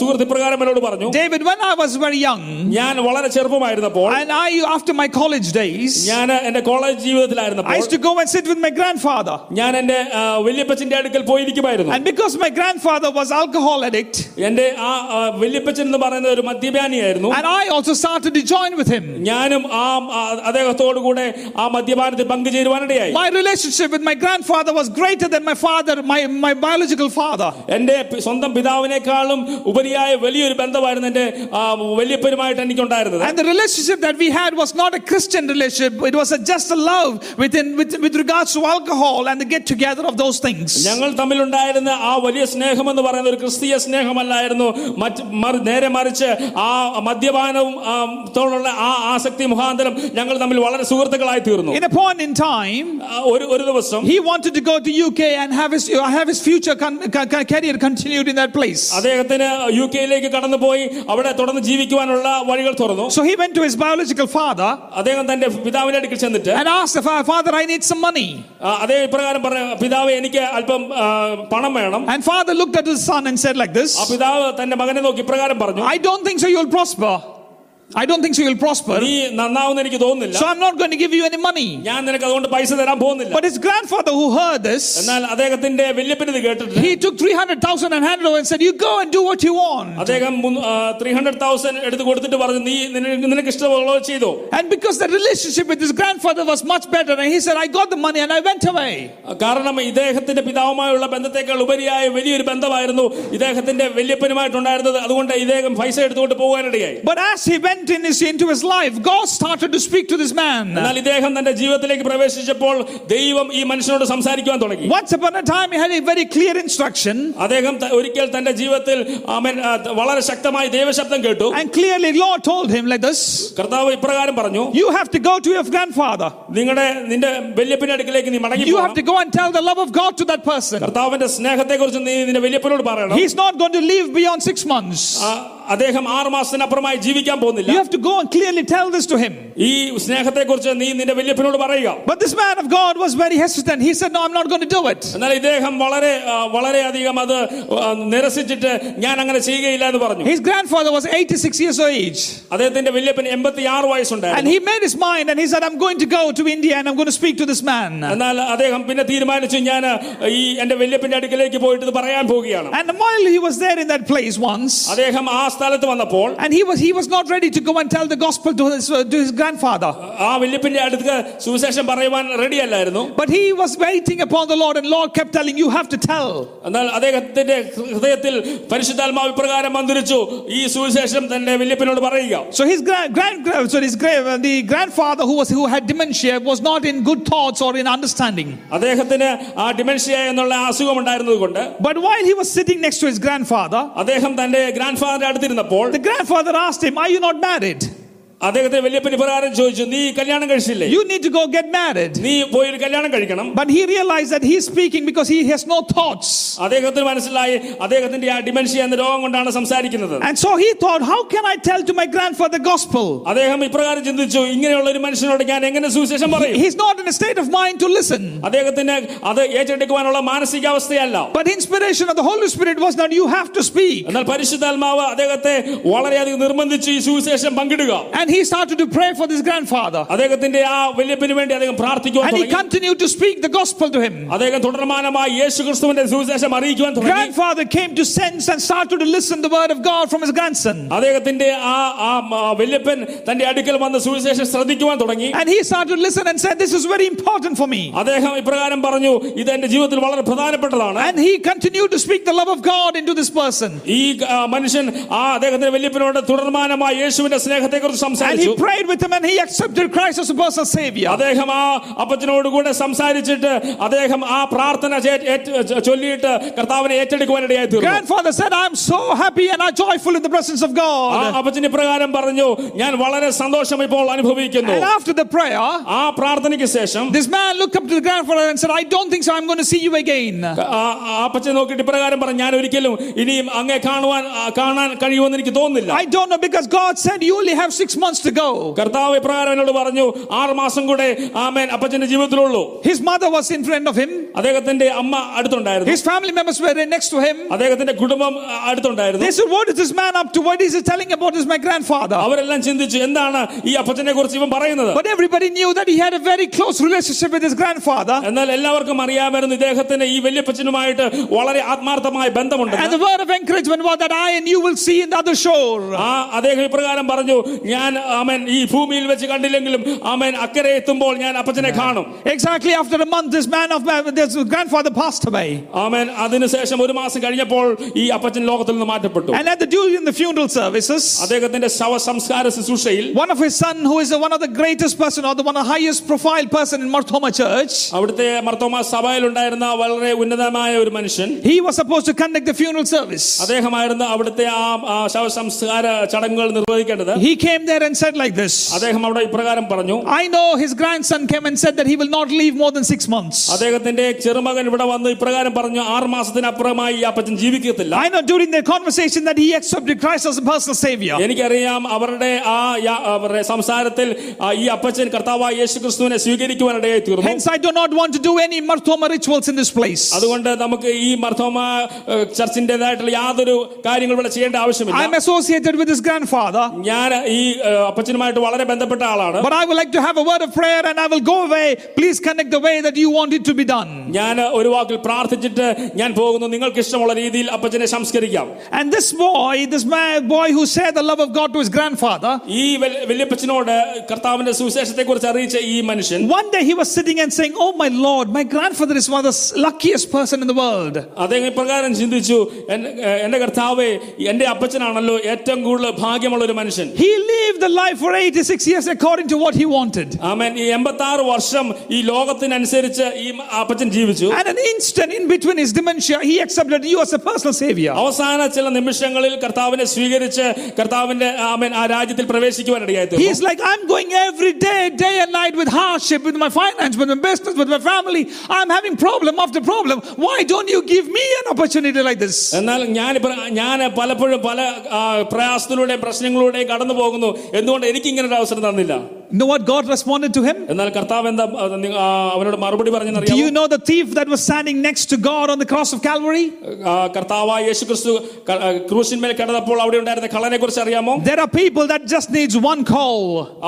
സുഹൃത്ത് ഇപ്രകാരം എന്നോട് പറഞ്ഞു David, when I was very young, ഞാൻ വളരെ ചെറുപ്പമായിരുന്നപ്പോൾ and I, after my college days, ഞാൻ എന്റെ college I ജീവിതത്തിലായിരുന്നപ്പോൾ used to go and sit with my grandfather. ഞാൻ എന്റെ ആ, വല്യപ്പച്ചന്റെ അടുക്കൽ പോയിരിക്കുമായിരുന്നു And because my grandfather was alcohol addict, എന്റെ ആ ആ, വല്യപ്പച്ചൻ എന്ന് പറയുന്ന ഒരു മദ്യപാനിയായിരുന്നു and I also started to join with him. ഞാനും ആ ആ, അദ്ദേഹത്തോടു കൂടെ ആ മദ്യപാനത്തിൽ പങ്കുചേരുവാനിടയായി My relationship with my grandfather was greater than my father, my, my biological father. എന്റെ പി- സ്വന്തം പിതാവിനേക്കാളും ഉപരിയായ വലിയൊരു ബന്ധമായിരുന്നു എന്റെ ആ, വല്യപ്പനുമായിട്ട് എനിക്കുണ്ടായിരുന്നത് And the relationship that we had was not a Christian relationship. It was a, just a love within, with, with regards to alcohol and the get together of those things. ഞങ്ങൾ തമ്മിലുണ്ടായിരുന്ന ആ വലിയ സ്നേഹം എന്ന് പറയുന്ന ഒരു ക്രിസ്തീയ സ്നേഹമല്ലായിരുന്നു മറ്റ് മറി- നേരെ മറിച്ച് ആ മദ്യപാനവും ആ, തോടുള്ള ആ ആസക്തി മുഖാന്തരം ഞങ്ങൾ തമ്മിൽ വളരെ സുഹൃത്തുക്കളായി തീർന്നു In a point in time, ആ, ഒരു ഒരു ദിവസം he wanted to go to UK and have his, have his future con, con- con- career continued in that place. അദ്ദേഹത്തിന് യു കെയിലേക്ക് കടന്നുപോയി അവിടെ തുടർന്ന് ജീവിക്കുവാനുള്ള വഴികൾ തുറന്നു So he went to his biological father അദ്ദേഹം തന്റെ പിതാവിന്റെ അടുക്കൽ ചെന്നിട്ട് and asked the fa- father, I need some money. ആ, അതേ ഇപ്രകാരം പറഞ്ഞ പിതാവ് എനിക്ക് അല്പം ആ, പണം വേണം And father looked at his son and said like this, ആ പിതാവ് തന്റെ മകനെ നോക്കി ഇപ്രകാരം പറഞ്ഞു I don't think so you'll prosper. I don't think so you'll prosper. നീ നന്നാവുന്ന എനിക്ക് തോന്നുന്നില്ല So I'm not going to give you any money. ഞാൻ നിനക്ക് അതുകൊണ്ട് പൈസ തരാൻ പോകുന്നില്ല But his grandfather who heard this, എന്നാൽ അദ്ദേഹത്തിന്റെ വല്യപ്പന് ഇത് കേട്ടിട്ട് he took 300,000 and handed over and said, You go and do what you want. അദ്ദേഹം ത്രീ ഹൺഡ്രഡ് തൗസൻഡ് എടുത്ത് കൊടുത്തിട്ട് പറഞ്ഞു നീ നിനക്ക് നിനക്ക് ഇഷ്ടമുള്ളത് ചെയ്തോ And because the relationship with his grandfather was much better, and he said, I got the money and I went away. കാരണം ഇദ്ദേഹത്തിന്റെ പിതാവുമായുള്ള ബന്ധത്തെക്കാൾ ഉപരിയായ വലിയൊരു ബന്ധമായിരുന്നു ഇദ്ദേഹത്തിന്റെ വല്യപ്പനുമായിട്ടുണ്ടായിരുന്നത് അതുകൊണ്ട് ഇദ്ദേഹം പൈസ എടുത്തുകൊണ്ട് പോകാനിടയായി But as he went in his, into his life, God started to speak to this man. എന്നാൽ ഇദ്ദേഹം തന്റെ ജീവിതത്തിലേക്ക് പ്രവേശിച്ചപ്പോൾ ദൈവം ഈ മനുഷ്യനോട് സംസാരിക്കുവാൻ തുടങ്ങി Once upon a time, he had a very clear instruction, അദ്ദേഹം ത- ഒരിക്കൽ തന്റെ ജീവിതത്തിൽ ആമേൻ, ആ, വളരെ ശക്തമായി ദൈവശബ്ദം കേട്ടു and clearly, Lord told him like this കർത്താവ് ഇപ്രകാരം പറഞ്ഞു You have to go to your grandfather. നിങ്ങളുടെ നിന്റെ വല്യപ്പന്റെ അടുക്കിലേക്ക് നീ മടങ്ങി You have പോകണം. to go and tell the love of God to that person. കർത്താവിന്റെ സ്നേഹത്തെ കുറിച്ച് നീ നിന്റെ വല്യപ്പനോട് പറയണം He's not going to live beyond six months. ആ, അദ്ദേഹം ആറ് മാസത്തിനപ്പുറമായി ജീവിക്കാൻ പോകുന്നില്ല You have to go and clearly tell this to him. ഈ സ്നേഹത്തെ കുറിച്ച് നീ നിന്റെ വല്യപ്പനോട് പറയുക But this man of God was very hesitant. He said, No, I'm not going to do it. എന്നാൽ ഇദ്ദേഹം വളരെ ആ, വളരെയധികം അത് ആ, നിരസിച്ചിട്ട് ഞാൻ അങ്ങനെ ചെയ്യുകയില്ല എന്ന് പറഞ്ഞു His grandfather was 86 years of age. അദ്ദേഹത്തിന്റെ വല്യപ്പൻ എൺപത്തി ആറ് And വയസ്സുണ്ടായിരുന്നു he made his mind and he said, I'm going to go to India and I'm going to speak to this man. എന്നാൽ അദ്ദേഹം പിന്നെ തീരുമാനിച്ചു ഞാൻ ഈ എന്റെ വല്യപ്പന്റെ അടുക്കിലേക്ക് പോയിട്ട് ഇത് പറയാൻ പോവുകയാണ് And while he was there in that place once, അദ്ദേഹം ആ സ്ഥലത്ത് വന്നപ്പോൾ and he was he was not ready to go and tell the gospel to his, uh, to his grandfather. ആ വല്യപ്പന്റെ അടുത്ത് സുവിശേഷം പറയുവാൻ റെഡി അല്ലായിരുന്നു But he was waiting upon the Lord, and Lord kept telling, You have to tell. എന്നാൽ അദ്ദേഹത്തിന്റെ ഹൃദയത്തിൽ പരിശുദ്ധാത്മാവ് ഇപ്രകാരം മന്ത്രിച്ചു ഈ സുവിശേഷം തന്റെ വല്യപ്പനോട് പറയുക So his grand, grand, grand- so his gra- uh, the grandfather who was who had dementia was not in good thoughts or in understanding. അദ്ദേഹത്തിന് ആ ഡിമെൻഷ്യ എന്നുള്ള അസുഖം ഉണ്ടായിരുന്നത് കൊണ്ട് But while he was sitting next to his grandfather, അദ്ദേഹം തന്റെ grand ഫാദറിന്റെ അടുത്തിരുന്നപ്പോൾ the grandfather asked him, Are you not married? അദ്ദേഹത്തെ വല്യപ്പന് പ്രകാരം ചോദിച്ചു നീ കല്യാണം കഴിച്ചില്ലേ You need to go get married. നീ പോയി ഒരു കല്യാണം കഴിക്കണം But he realized that he's speaking because he has no thoughts. അദ്ദേഹത്തിന് മനസ്സിലായി അദ്ദേഹത്തിന്റെ ആ ഡിമെൻഷ്യ എന്ന രോഗം കൊണ്ടാണ് സംസാരിക്കുന്നത് And so he thought, How can I tell to my grandfather the gospel? അദ്ദേഹം ഇപ്രകാരം ചിന്തിച്ചു ഇങ്ങനെയുള്ള ഒരു മനുഷ്യനോട് ഞാൻ എങ്ങനെ സുവിശേഷം പറയും He's not in a state of mind to listen. അദ്ദേഹത്തിന് അത് ഏറ്റെടുക്കുവാനുള്ള മാനസികാവസ്ഥയല്ല But inspiration of the Holy Spirit was not, You have to speak. എന്നാൽ പരിശുദ്ധാത്മാവ് അദ്ദേഹത്തെ വളരെയധികം നിർബന്ധിച്ച് ഈ സുവിശേഷം പങ്കിടുക And he started to pray for this grandfather. അദ്ദേഹത്തിന്റെ ആ വല്യപ്പന് വേണ്ടി അദ്ദേഹം പ്രാർത്ഥിക്കുവാൻ And he തുടങ്ങി continued to speak the gospel to him. അദ്ദേഹം തുടർമാനമായി യേശു ക്രിസ്തുവിന്റെ സുവിശേഷം അറിയിക്കുവാൻ തുടങ്ങി Grandfather came to sense and started to listen the word of God from his grandson. അദ്ദേഹത്തിന്റെ ആ ആ ആ വല്യപ്പൻ തന്റെ അടുക്കൽ വന്ന് സുവിശേഷം ശ്രദ്ധിക്കുവാൻ തുടങ്ങി And he started to listen and said, This is very important for me. അദ്ദേഹം ഇപ്രകാരം പറഞ്ഞു ഇത് എന്റെ ജീവിതത്തിൽ വളരെ പ്രധാനപ്പെട്ടതാണ് And he continued to speak the love of God into this person. ഈ ആ, മനുഷ്യൻ ആ അദ്ദേഹത്തിന്റെ വല്യപ്പനോട് തുടർമാനമായി യേശുവിന്റെ സ്നേഹത്തെ കുറിച്ച് And സംസാരിച്ചു he prayed with him and he accepted Christ as a personal savior. അദ്ദേഹം ആ അപ്പച്ചനോട് കൂടെ സംസാരിച്ചിട്ട് അദ്ദേഹം ആ പ്രാർത്ഥന ചേ- ഏറ്റ് ചൊല്ലിയിട്ട് കർത്താവിനെ ഏറ്റെടുക്കുവാനിടയായി തീർന്നു Grandfather said, I'm so happy and I'm joyful in the presence of ആ God. അപ്പച്ചന് ഇപ്രകാരം പറഞ്ഞു ഞാൻ വളരെ സന്തോഷം ഇപ്പോൾ അനുഭവിക്കുന്നു And after the prayer, ആ പ്രാർത്ഥനയ്ക്ക് ശേഷം this man looked up to the grandfather and said, I don't think so. I'm going to see you again. ആ ആ അപ്പച്ചൻ നോക്കിയിട്ട് ഇപ്രകാരം പറഞ്ഞു ഞാൻ ഒരിക്കലും ഇനിയും അങ്ങേ കാണുവാൻ ആ, കാണാൻ കഴിയുമെന്ന് എനിക്ക് തോന്നുന്നില്ല I don't know because God said you only have six months to go. കർത്താവ് ഇപ്രകാരം എന്നോട് പറഞ്ഞു ആറ് മാസം കൂടെ ആമേൻ അപ്പച്ചന്റെ ജീവിതത്തിലുള്ളൂ His mother was in front of him. അദ്ദേഹത്തിന്റെ അമ്മ അടുത്തുണ്ടായിരുന്നു His family members were right next to him. അദ്ദേഹത്തിന്റെ കുടുംബം ആ, അടുത്തുണ്ടായിരുന്നു They said, What is this man up to? What is he telling about this my grandfather? അവരെല്ലാം ചിന്തിച്ചു എന്താണ് ഈ അപ്പച്ചനെ കുറിച്ച് ഇവൻ പറയുന്നത് But everybody knew that he had a very close relationship with his grandfather. എന്നാൽ എല്ലാവർക്കും അറിയാമായിരുന്നു ഇദ്ദേഹത്തിന് ഈ വല്യപ്പച്ചനുമായിട്ട് വളരെ ആത്മാർത്ഥമായ ബന്ധമുണ്ട് And the word of encouragement was that I and you will see in the other shore. ആ അദ്ദേഹം ഇപ്രകാരം പറഞ്ഞു ഞാൻ ആമൻ ഈ ഭൂമിയിൽ വെച്ച് കണ്ടില്ലെങ്കിലും ആമൻ അക്കരെ എത്തുമ്പോൾ ഞാൻ അപ്പച്ചനെ കാണും Exactly after a month, this man of this grandfather passed away. ആമൻ അതിനുശേഷം ഒരു മാസം കഴിഞ്ഞപ്പോൾ ഈ അപ്പച്ചൻ ലോകത്തിൽ നിന്ന് മാറ്റപ്പെട്ടു And at the during the funeral services, അദ്ദേഹത്തിന്റെ ശവ സംസ്കാര ശുശ്രൂഷയിൽ one of his son, who is one of the greatest person or the one of the highest profile person in Marthoma Church, അവിടുത്തെ മർത്തോമ സഭയിലുണ്ടായിരുന്ന വളരെ ഉന്നതമായ ഒരു മനുഷ്യൻ he was supposed to conduct the funeral service. അദ്ദേഹമായിരുന്നു അവിടുത്തെ ആ ആ ശവ സംസ്കാര ചടങ്ങുകൾ നിർവഹിക്കേണ്ടത് He came there and said like this. അദ്ദേഹം അവിടെ ഇപ്രകാരം പറഞ്ഞു I know his grandson came and said that he will not leave more than six months. അദ്ദേഹത്തിന്റെ ചെറുമകൻ ഇവിടെ വന്ന് ഇപ്രകാരം പറഞ്ഞു ആറ് മാസത്തിനപ്പുറമായി ഈ അപ്പച്ചൻ ജീവിക്കത്തില്ല I know during their conversation that he accepted Christ as a personal savior. എനിക്കറിയാം അവരുടെ ആ യാ- അവരുടെ സംസാരത്തിൽ ആ ഈ അപ്പച്ചൻ കർത്താവായ യേശു ക്രിസ്തുവിനെ സ്വീകരിക്കുവാനിടയായി തീർന്നു Hence, I do not want to do any Marthoma rituals in this place. അതുകൊണ്ട് നമുക്ക് ഈ മർത്തോമ ഏഹ്, ചർച്ചിന്റേതായിട്ടുള്ള യാതൊരു കാര്യങ്ങൾ ഇവിടെ ചെയ്യേണ്ട ആവശ്യമില്ല I'm associated with his grandfather, ഞാൻ ഈ ഏഹ്, അപ്പച്ചനുമായിട്ട് വളരെ ബന്ധപ്പെട്ട ആളാണ് but I would like to have a word of prayer and I will go away. Please connect the way that you want it to be done. ഞാൻ ഒരു വാക്കിൽ പ്രാർത്ഥിച്ചിട്ട് ഞാൻ പോകുന്നു നിങ്ങൾക്ക് ഇഷ്ടമുള്ള രീതിയിൽ അപ്പച്ചനെ സംസ്കരിക്കാം And this boy, this man, boy who shared the love of God to his grandfather, ഈ വല്യ- വല്യപ്പച്ചനോട് കർത്താവിന്റെ സുവിശേഷത്തെ കുറിച്ച് അറിയിച്ച ഈ മനുഷ്യൻ one day he was sitting and saying, Oh my Lord, my grandfather is one of the luckiest person in the world. അദ്ദേഹം ഇപ്രകാരം ചിന്തിച്ചു "എൻ- ഏഹ്, എന്റെ കർത്താവെ എന്റെ അപ്പച്ചനാണല്ലോ ഏറ്റവും കൂടുതൽ ഭാഗ്യമുള്ള ഒരു മനുഷ്യൻ He lived the life for 86 years according to what he wanted. ആമേൻ ഈ എൺപത്തി ആറ് വർഷം ഈ ലോകത്തിനനുസരിച്ച് ഈ അപ്പച്ചൻ ജീവിച്ചു And an instant in between his dementia, he accepted you as a personal savior. അവസാന ചില നിമിഷങ്ങളിൽ കർത്താവിനെ സ്വീകരിച്ച് കർത്താവിന്റെ ആമേൻ ആ രാജ്യത്തിൽ പ്രവേശിക്കുവാനിടയായി തീർന്നു. He's like, I'm going every day, day and night with hardship, with my finance, with my business, with my family. I'm having problem after problem. Why don't you give me an opportunity like this? എന്നാൽ ഞാൻ ഞാൻ പലപ്പോഴും പല ആ, പ്രയാസത്തിലൂടെയും പ്രശ്നങ്ങളിലൂടെയും കടന്നു പോകുന്നു എന്തുകൊണ്ട് എനിക്ക് ഇങ്ങനെ ഒരു അവസരം തന്നില്ല? know what God responded to him? എന്നാൽ കർത്താവ് എന്താ ആ, നി- ആ, അവനോട് മറുപടി Do you പറഞ്ഞെന്നറിയാമോ know the thief that was standing next to God on the cross of Calvary? ആ, കർത്താവായ യേശു ക്രിസ്തു ക- ആ, ക്രൂശിന്മേൽ കിടന്നപ്പോൾ അവിടെ ഉണ്ടായിരുന്ന കള്ളനെ കുറിച്ച് അറിയാമോ There are people that just needs one call.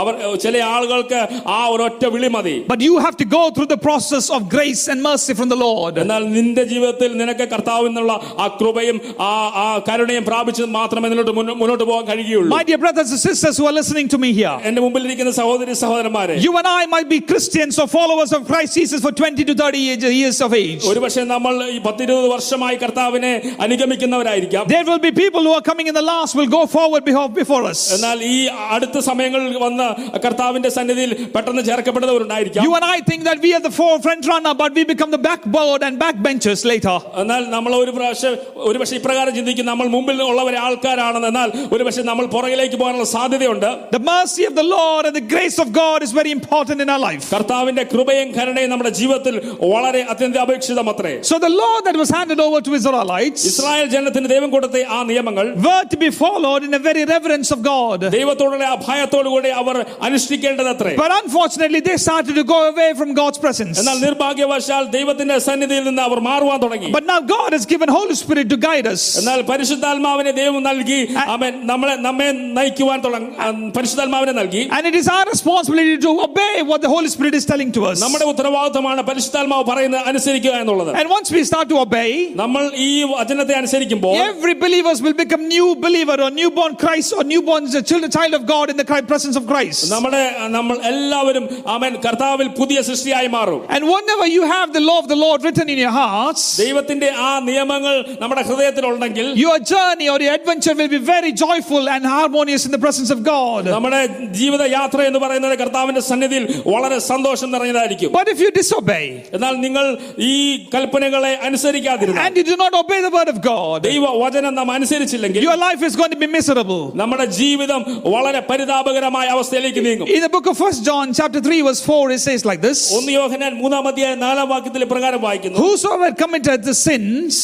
അവർ ചില ആളുകൾക്ക് ആ ഒരൊറ്റ വിളി മതി But you have to go through the process of grace and mercy from the Lord. എന്നാൽ നിന്റെ ജീവിതത്തിൽ നിനക്ക് കർത്താവിൽ നിന്നുള്ള ആ കൃപയും ആ ആ കരുണയും പ്രാപിച്ചത് മാത്രമേ നിന്നോട്ട് മുന്നോ- മുന്നോട്ട് പോകാൻ കഴിയുകയുള്ളൂ My dear brothers and sisters who are listening to me here, എന്റെ മുമ്പിലിരിക്കുന്ന സഹോദരി സഹോദരന്മാരെ you and I might be Christians or followers of Christ Jesus for 20 to 30 years- years of age. ഒരുപക്ഷെ നമ്മൾ ഈ പത്തിരുപത് വർഷമായി കർത്താവിനെ അനുഗമിക്കുന്നവരായിരിക്കാം There will be people who are coming in the last will go forward before, before us. എന്നാൽ ഈ അടുത്ത സമയങ്ങളിൽ വന്ന് കർത്താവിന്റെ സന്നിധിയിൽ പെട്ടെന്ന് ചേർക്കപ്പെടുന്നവരുണ്ടായിരിക്കാം You and I think that we are the forefront runner, but we become the backboard and backbenchers later. എന്നാൽ നമ്മൾ ഒരു പ്രാവശ്യം ഒരുപക്ഷെ ഇപ്രകാരം ചിന്തിക്കും നമ്മൾ മുമ്പിൽ ഉള്ളവരെ ആൾക്കാരാണെന്ന് എന്നാൽ ഒരുപക്ഷെ നമ്മൾ പുറകിലേക്ക് പോകാനുള്ള സാധ്യതയുണ്ട് The mercy of the Lord and the grace of God is very important in our life. കർത്താവിന്റെ കൃപയും കരുണയും നമ്മുടെ ജീവിതത്തിൽ വളരെ അത്യന്താപേക്ഷിതം അത്രേ So the law that was handed over to Israelites Israel ജനത്തിന് ദൈവം കൊടുത്ത ആ നിയമങ്ങൾ were to be followed in a very reverence of God. ദൈവത്തോടുള്ള ആ ഭയത്തോടു കൂടി അവർ അനുഷ്ഠിക്കേണ്ടത് അത്രേ But unfortunately, they started to go away from God's presence. എന്നാൽ നിർഭാഗ്യവശാൽ ദൈവത്തിന്റെ സന്നിധിയിൽ നിന്ന് അവർ മാറുവാൻ തുടങ്ങി But now God has given Holy Spirit to guide us. എന്നാൽ പരിശുദ്ധാത്മാവിനെ ദൈവം നൽകി അവൻ നമ്മളെ നമ്മെ നയിക്കുവാൻ തുടങ്ങി പരിശുദ്ധാത്മാവിനെ നൽകി And it is our our responsibility to obey what the Holy Spirit is telling to us. നമ്മുടെ ഉത്തരവാദിത്തമാണ് പരിശുദ്ധാത്മാവ് പറയുന്നത് അനുസരിക്കുക എന്നുള്ളത് And once we start to obey, നമ്മൾ ഈ വചനത്തെ അനുസരിക്കുമ്പോൾ every believers will become new believer or newborn Christ or newborn children, child of God in the Christ- presence of Christ. നമ്മുടെ നമ്മൾ എല്ലാവരും അവൻ കർത്താവിൽ പുതിയ സൃഷ്ടിയായി മാറും And whenever you have the law of the Lord written in your hearts, ദൈവത്തിന്റെ ആ നിയമങ്ങൾ നമ്മുടെ ഹൃദയത്തിലുണ്ടെങ്കിൽ your journey or your adventure will be very joyful and harmonious in the presence of God. നമ്മുടെ ജീവിത യാത്ര എന്ന് പറയുന്നത് കർത്താവിന്റെ സന്നിധിയിൽ വളരെ സന്തോഷം നിറഞ്ഞതായിരിക്കും But if you disobey എന്നാൽ നിങ്ങൾ ഈ കൽപ്പനകളെ അനുസരിക്കാതിരുന്നാൽ and you do not obey the word of God, ദൈവ വചനം നാം അനുസരിച്ചില്ലെങ്കിൽ your life is going to be miserable. നമ്മുടെ ജീവിതം വളരെ പരിതാപകരമായ അവസ്ഥയിലേക്ക് നീങ്ങും In the book of First John, chapter 3, verse 4, it says like this ഒന്ന് യോഹനാൻ മൂന്നാം അധ്യായം നാലാം വാക്യത്തിൽ പ്രകാരം വായിക്കുന്നു Whosoever committed the sins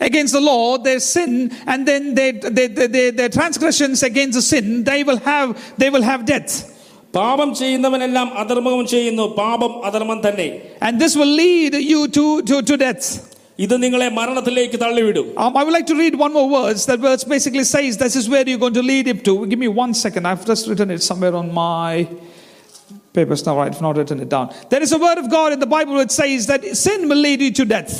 against the law, their sin, and then their, their, their, their, their transgressions against the sin, they will have, they will have death. പാപം ചെയ്യുന്നവനെല്ലാം അധർമ്മം ചെയ്യുന്നു പാപം അധർമ്മം തന്നെ And this will lead you to, to, to death. ഇത് നിങ്ങളെ മരണത്തിലേക്ക് തള്ളിവിടും Um, I would like to read one more verse. That verse basically says this is where you're going to lead him to. Give me one second. I've just written it somewhere on my papers now. Right, I've not written it down. There is a word of God in the Bible which says that sin will lead you to death.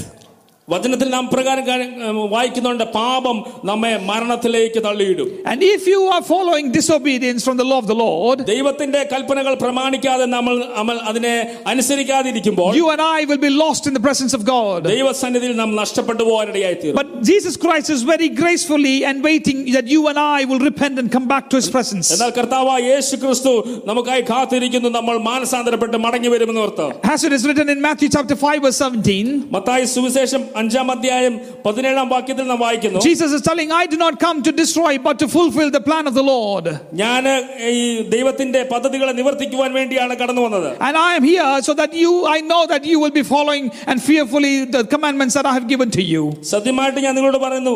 വചനത്തിൽ നാം പ്രകാരം കാര്യം, ഏ, വായിക്കുന്നുണ്ട് പാപം നമ്മെ മരണത്തിലേക്ക് തള്ളിയിടും And if you are following disobedience from the law of the Lord, ദൈവത്തിന്റെ കൽപ്പനകൾ പ്രമാണിക്കാതെ നമ്മൾ നമ്മൾ അതിനെ അനുസരിക്കാതിരിക്കുമ്പോൾ you and I will be lost in the presence of God. ദൈവസന്നിധിയിൽ നാം നഷ്ടപ്പെട്ടു പോകാനിടയായി തീരും But Jesus Christ is very gracefully and waiting that you and I will repent and come back to his presence. എന്നാൽ കർത്താവ് യേശു ക്രിസ്തു നമുക്കായി കാത്തിരിക്കുന്നു നമ്മൾ മാനസാന്തരപ്പെട്ട് മടങ്ങി വരുമെന്ന് ഓർത്ത് As it is written in Matthew chapter 5, verse 17, Mathai സുവിശേഷം അഞ്ചാം അധ്യായം പതിനേഴാം വാക്യത്തിൽ നാം വായിക്കുന്നു Jesus is telling, I do not come to destroy, but to fulfill the plan of the Lord. ഞാൻ ഈ ദൈവത്തിന്റെ പദ്ധതികളെ നിവർത്തിക്കുവാൻ വേണ്ടിയാണ് കടന്നു വന്നത് And I am here so that you, I know that you will be following and fearfully the commandments that I have given to you. സത്യമായിട്ട് ഞാൻ നിങ്ങളോട് പറയുന്നു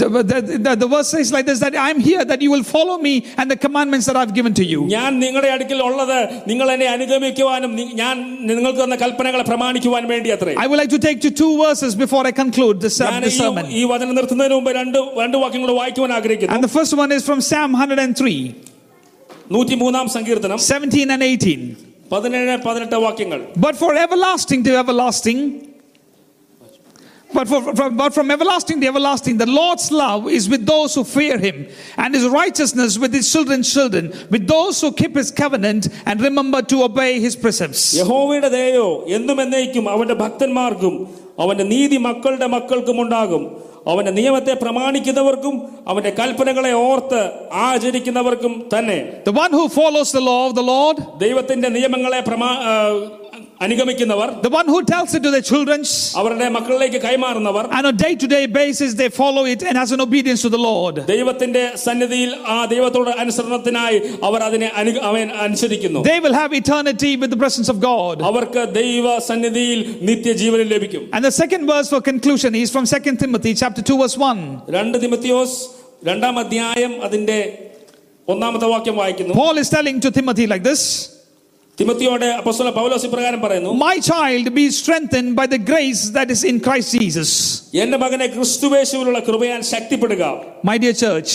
The, the, the, the verse says like this that I am here that you will follow me and the commandments that I have given to you. ഞാൻ നിങ്ങളുടെ അടുക്കൽ ഉള്ളത് നിങ്ങൾ എന്നെ അനുഗമിക്കുവാനും നി- ഞാൻ നിങ്ങൾക്ക് തന്ന കൽപ്പനകളെ പ്രമാണിക്കുവാൻ വേണ്ടി അത്രേ I would like to take to two verses before I conclude this, uh, ഞാൻ this ഈ- sermon. ഈ വചനം നിർത്തുന്നതിന് മുമ്പ് രണ്ട് രണ്ട് വാക്യങ്ങൾ വായിക്കുവാൻ And ആഗ്രഹിക്കുന്നു the first one is from Psalm 103, നൂറ്റി മൂന്നാം സങ്കീർത്തനം 17 and 18. പതിനേഴ് പതിനെട്ട് വാക്യങ്ങൾ But for everlasting to everlasting, but, for, from, but from everlasting to everlasting, the Lord's love is with those who fear him, and his righteousness with his children's children, with those who keep his covenant and remember to obey his precepts. യഹോവയുടെ ദയോ എന്നും എന്നേക്കും അവന്റെ ഭക്തന്മാർക്കും അവന്റെ നീതി മക്കളുടെ മക്കൾക്കും ഉണ്ടാകും അവന്റെ നിയമത്തെ പ്രമാണിക്കുന്നവർക്കും അവന്റെ കൽപ്പനകളെ ഓർത്ത് ആചരിക്കുന്നവർക്കും തന്നെ The one who follows the law of the Lord, ദൈവത്തിന്റെ നിയമങ്ങളെ പ്രമാ ആ, അനുഗമിക്കുന്നവർ the one who tells it to their children, അവരുടെ മക്കളിലേക്ക് കൈമാറുന്നവർ and on a day to day basis they follow it and as an obedience to the Lord. ദൈവത്തിന്റെ സന്നിധിയിൽ ആ ദൈവത്തോട് അനുസരണത്തിനായി അവർ അതിനെ അനു അവൻ അനുസരിക്കുന്നു They will have eternity with the presence of God. അവർക്ക് ദൈവ സന്നിധിയിൽ നിത്യജീവനം ലഭിക്കും And the second verse for conclusion is from 2 Timothy chapter 2 verse 1. രണ്ട് തിമത്തിയോസ് രണ്ടാം അധ്യായം അതിന്റെ ഒന്നാമത്തെ വാക്യം വായിക്കുന്നു Paul is telling to Timothy like this തിമത്തിയോടെ അപ്പസ്തല പൗലോസ് ഇപ്രകാരം പറയുന്നു My child, be strengthened by the grace that is in Christ Jesus. എന്റെ മകനെ ക്രിസ്തുവേശുവിലുള്ള കൃപയാൽ ശക്തിപ്പെടുക My dear church,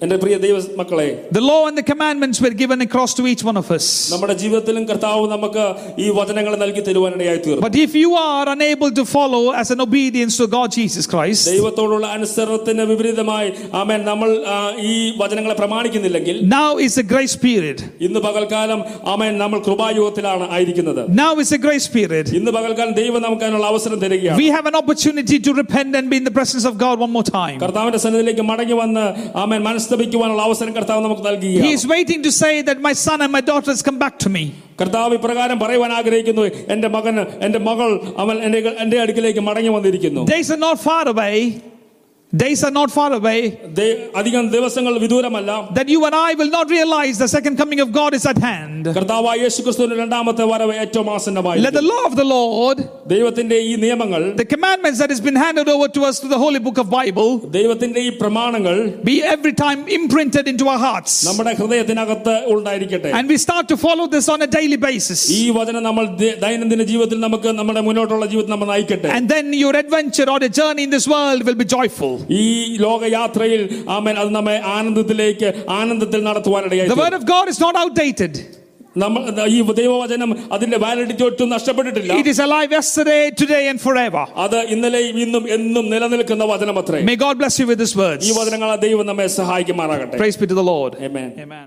എന്റെ പ്രിയ ദൈവ മക്കളെ the law and the commandments were given across to each one of us. നമ്മുടെ ജീവിതത്തിലും കർത്താവ് നമുക്ക് ഈ വചനങ്ങൾ നൽകി തരുവാനിടയായി തീർന്നു But if you are unable to follow as an obedience to God Jesus Christ, ദൈവത്തോടുള്ള അനുസരണത്തിന് വിപരീതമായി ആമേൻ നമ്മൾ ആ, ഈ വചനങ്ങളെ പ്രമാണിക്കുന്നില്ലെങ്കിൽ now is a grace period. ഇന്ന് പകൽക്കാലം ആമേൻ നമ്മൾ കൃപായുഗത്തിലാണ് ആയിരിക്കുന്നത് Now is a grace period. ഇന്ന് പകൽക്കാലം ദൈവം നമുക്ക് അതിനുള്ള അവസരം തരികയാണ് We have an opportunity to repent and be in the presence of God one more time. കർത്താവിന്റെ സന്നിധിയിലേക്ക് മടങ്ങി വന്ന് ആമേൻ മനസ്തപിക്കുവാനുള്ള അവസരം കർത്താവ് നമുക്ക് He നൽകുകയാണ് is waiting to say that my son and my daughters come back to me. കർത്താവ് ഇപ്രകാരം പറയുവാൻ ആഗ്രഹിക്കുന്നു എന്റെ മകന് എന്റെ മകൾ അവൻ എന്റെ എന്റെ അടുക്കിലേക്ക് മടങ്ങി വന്നിരിക്കുന്നു Days are not far away. Days are not far away ദേ- അധികം ദിവസങ്ങൾ വിദൂരമല്ല that you and I will not realize the second coming of God is at hand. കർത്താവ് യേശു ക്രിസ്തുവിന്റെ രണ്ടാമത്തെ വരവ് ഏറ്റവും ആസന്നമായി Let the law of the Lord, ദൈവത്തിന്റെ ഈ നിയമങ്ങൾ the commandments that has been handed over to us through the holy book of Bible, ദൈവത്തിന്റെ ഈ പ്രമാണങ്ങൾ be every time imprinted into our hearts. നമ്മുടെ ഹൃദയത്തിനകത്ത് ഉണ്ടായിരിക്കട്ടെ And we start to follow this on a daily basis. ഈ വചനം നമ്മൾ the- ദൈനംദിന ജീവിതത്തിൽ നമുക്ക് നമ്മുടെ മുന്നോട്ടുള്ള ജീവിതത്തിൽ നമ്മൾ നയിക്കട്ടെ And then your adventure or the journey in this world will be joyful. ഈ ലോകയാത്രയിൽ ആമേൻ അത് നമ്മെ ആനന്ദത്തിലേക്ക് ആനന്ദത്തിൽ നടത്തുവാനിടയായി The word of God is not outdated. നമ്മൾ ഈ ദൈവവചനം അതിന്റെ വാലിഡിറ്റി ഒട്ടും നഷ്ടപ്പെട്ടിട്ടില്ല It is alive yesterday, today, and forever. അത് ഇന്നലെയും ഇന്നും എന്നും നിലനിൽക്കുന്ന വചനം അത്രേ May God bless you with His words. ഈ വചനങ്ങൾ ദൈവം നമ്മെ സഹായിക്കുമാറാകട്ടെ Praise be to the Lord. Amen. Amen.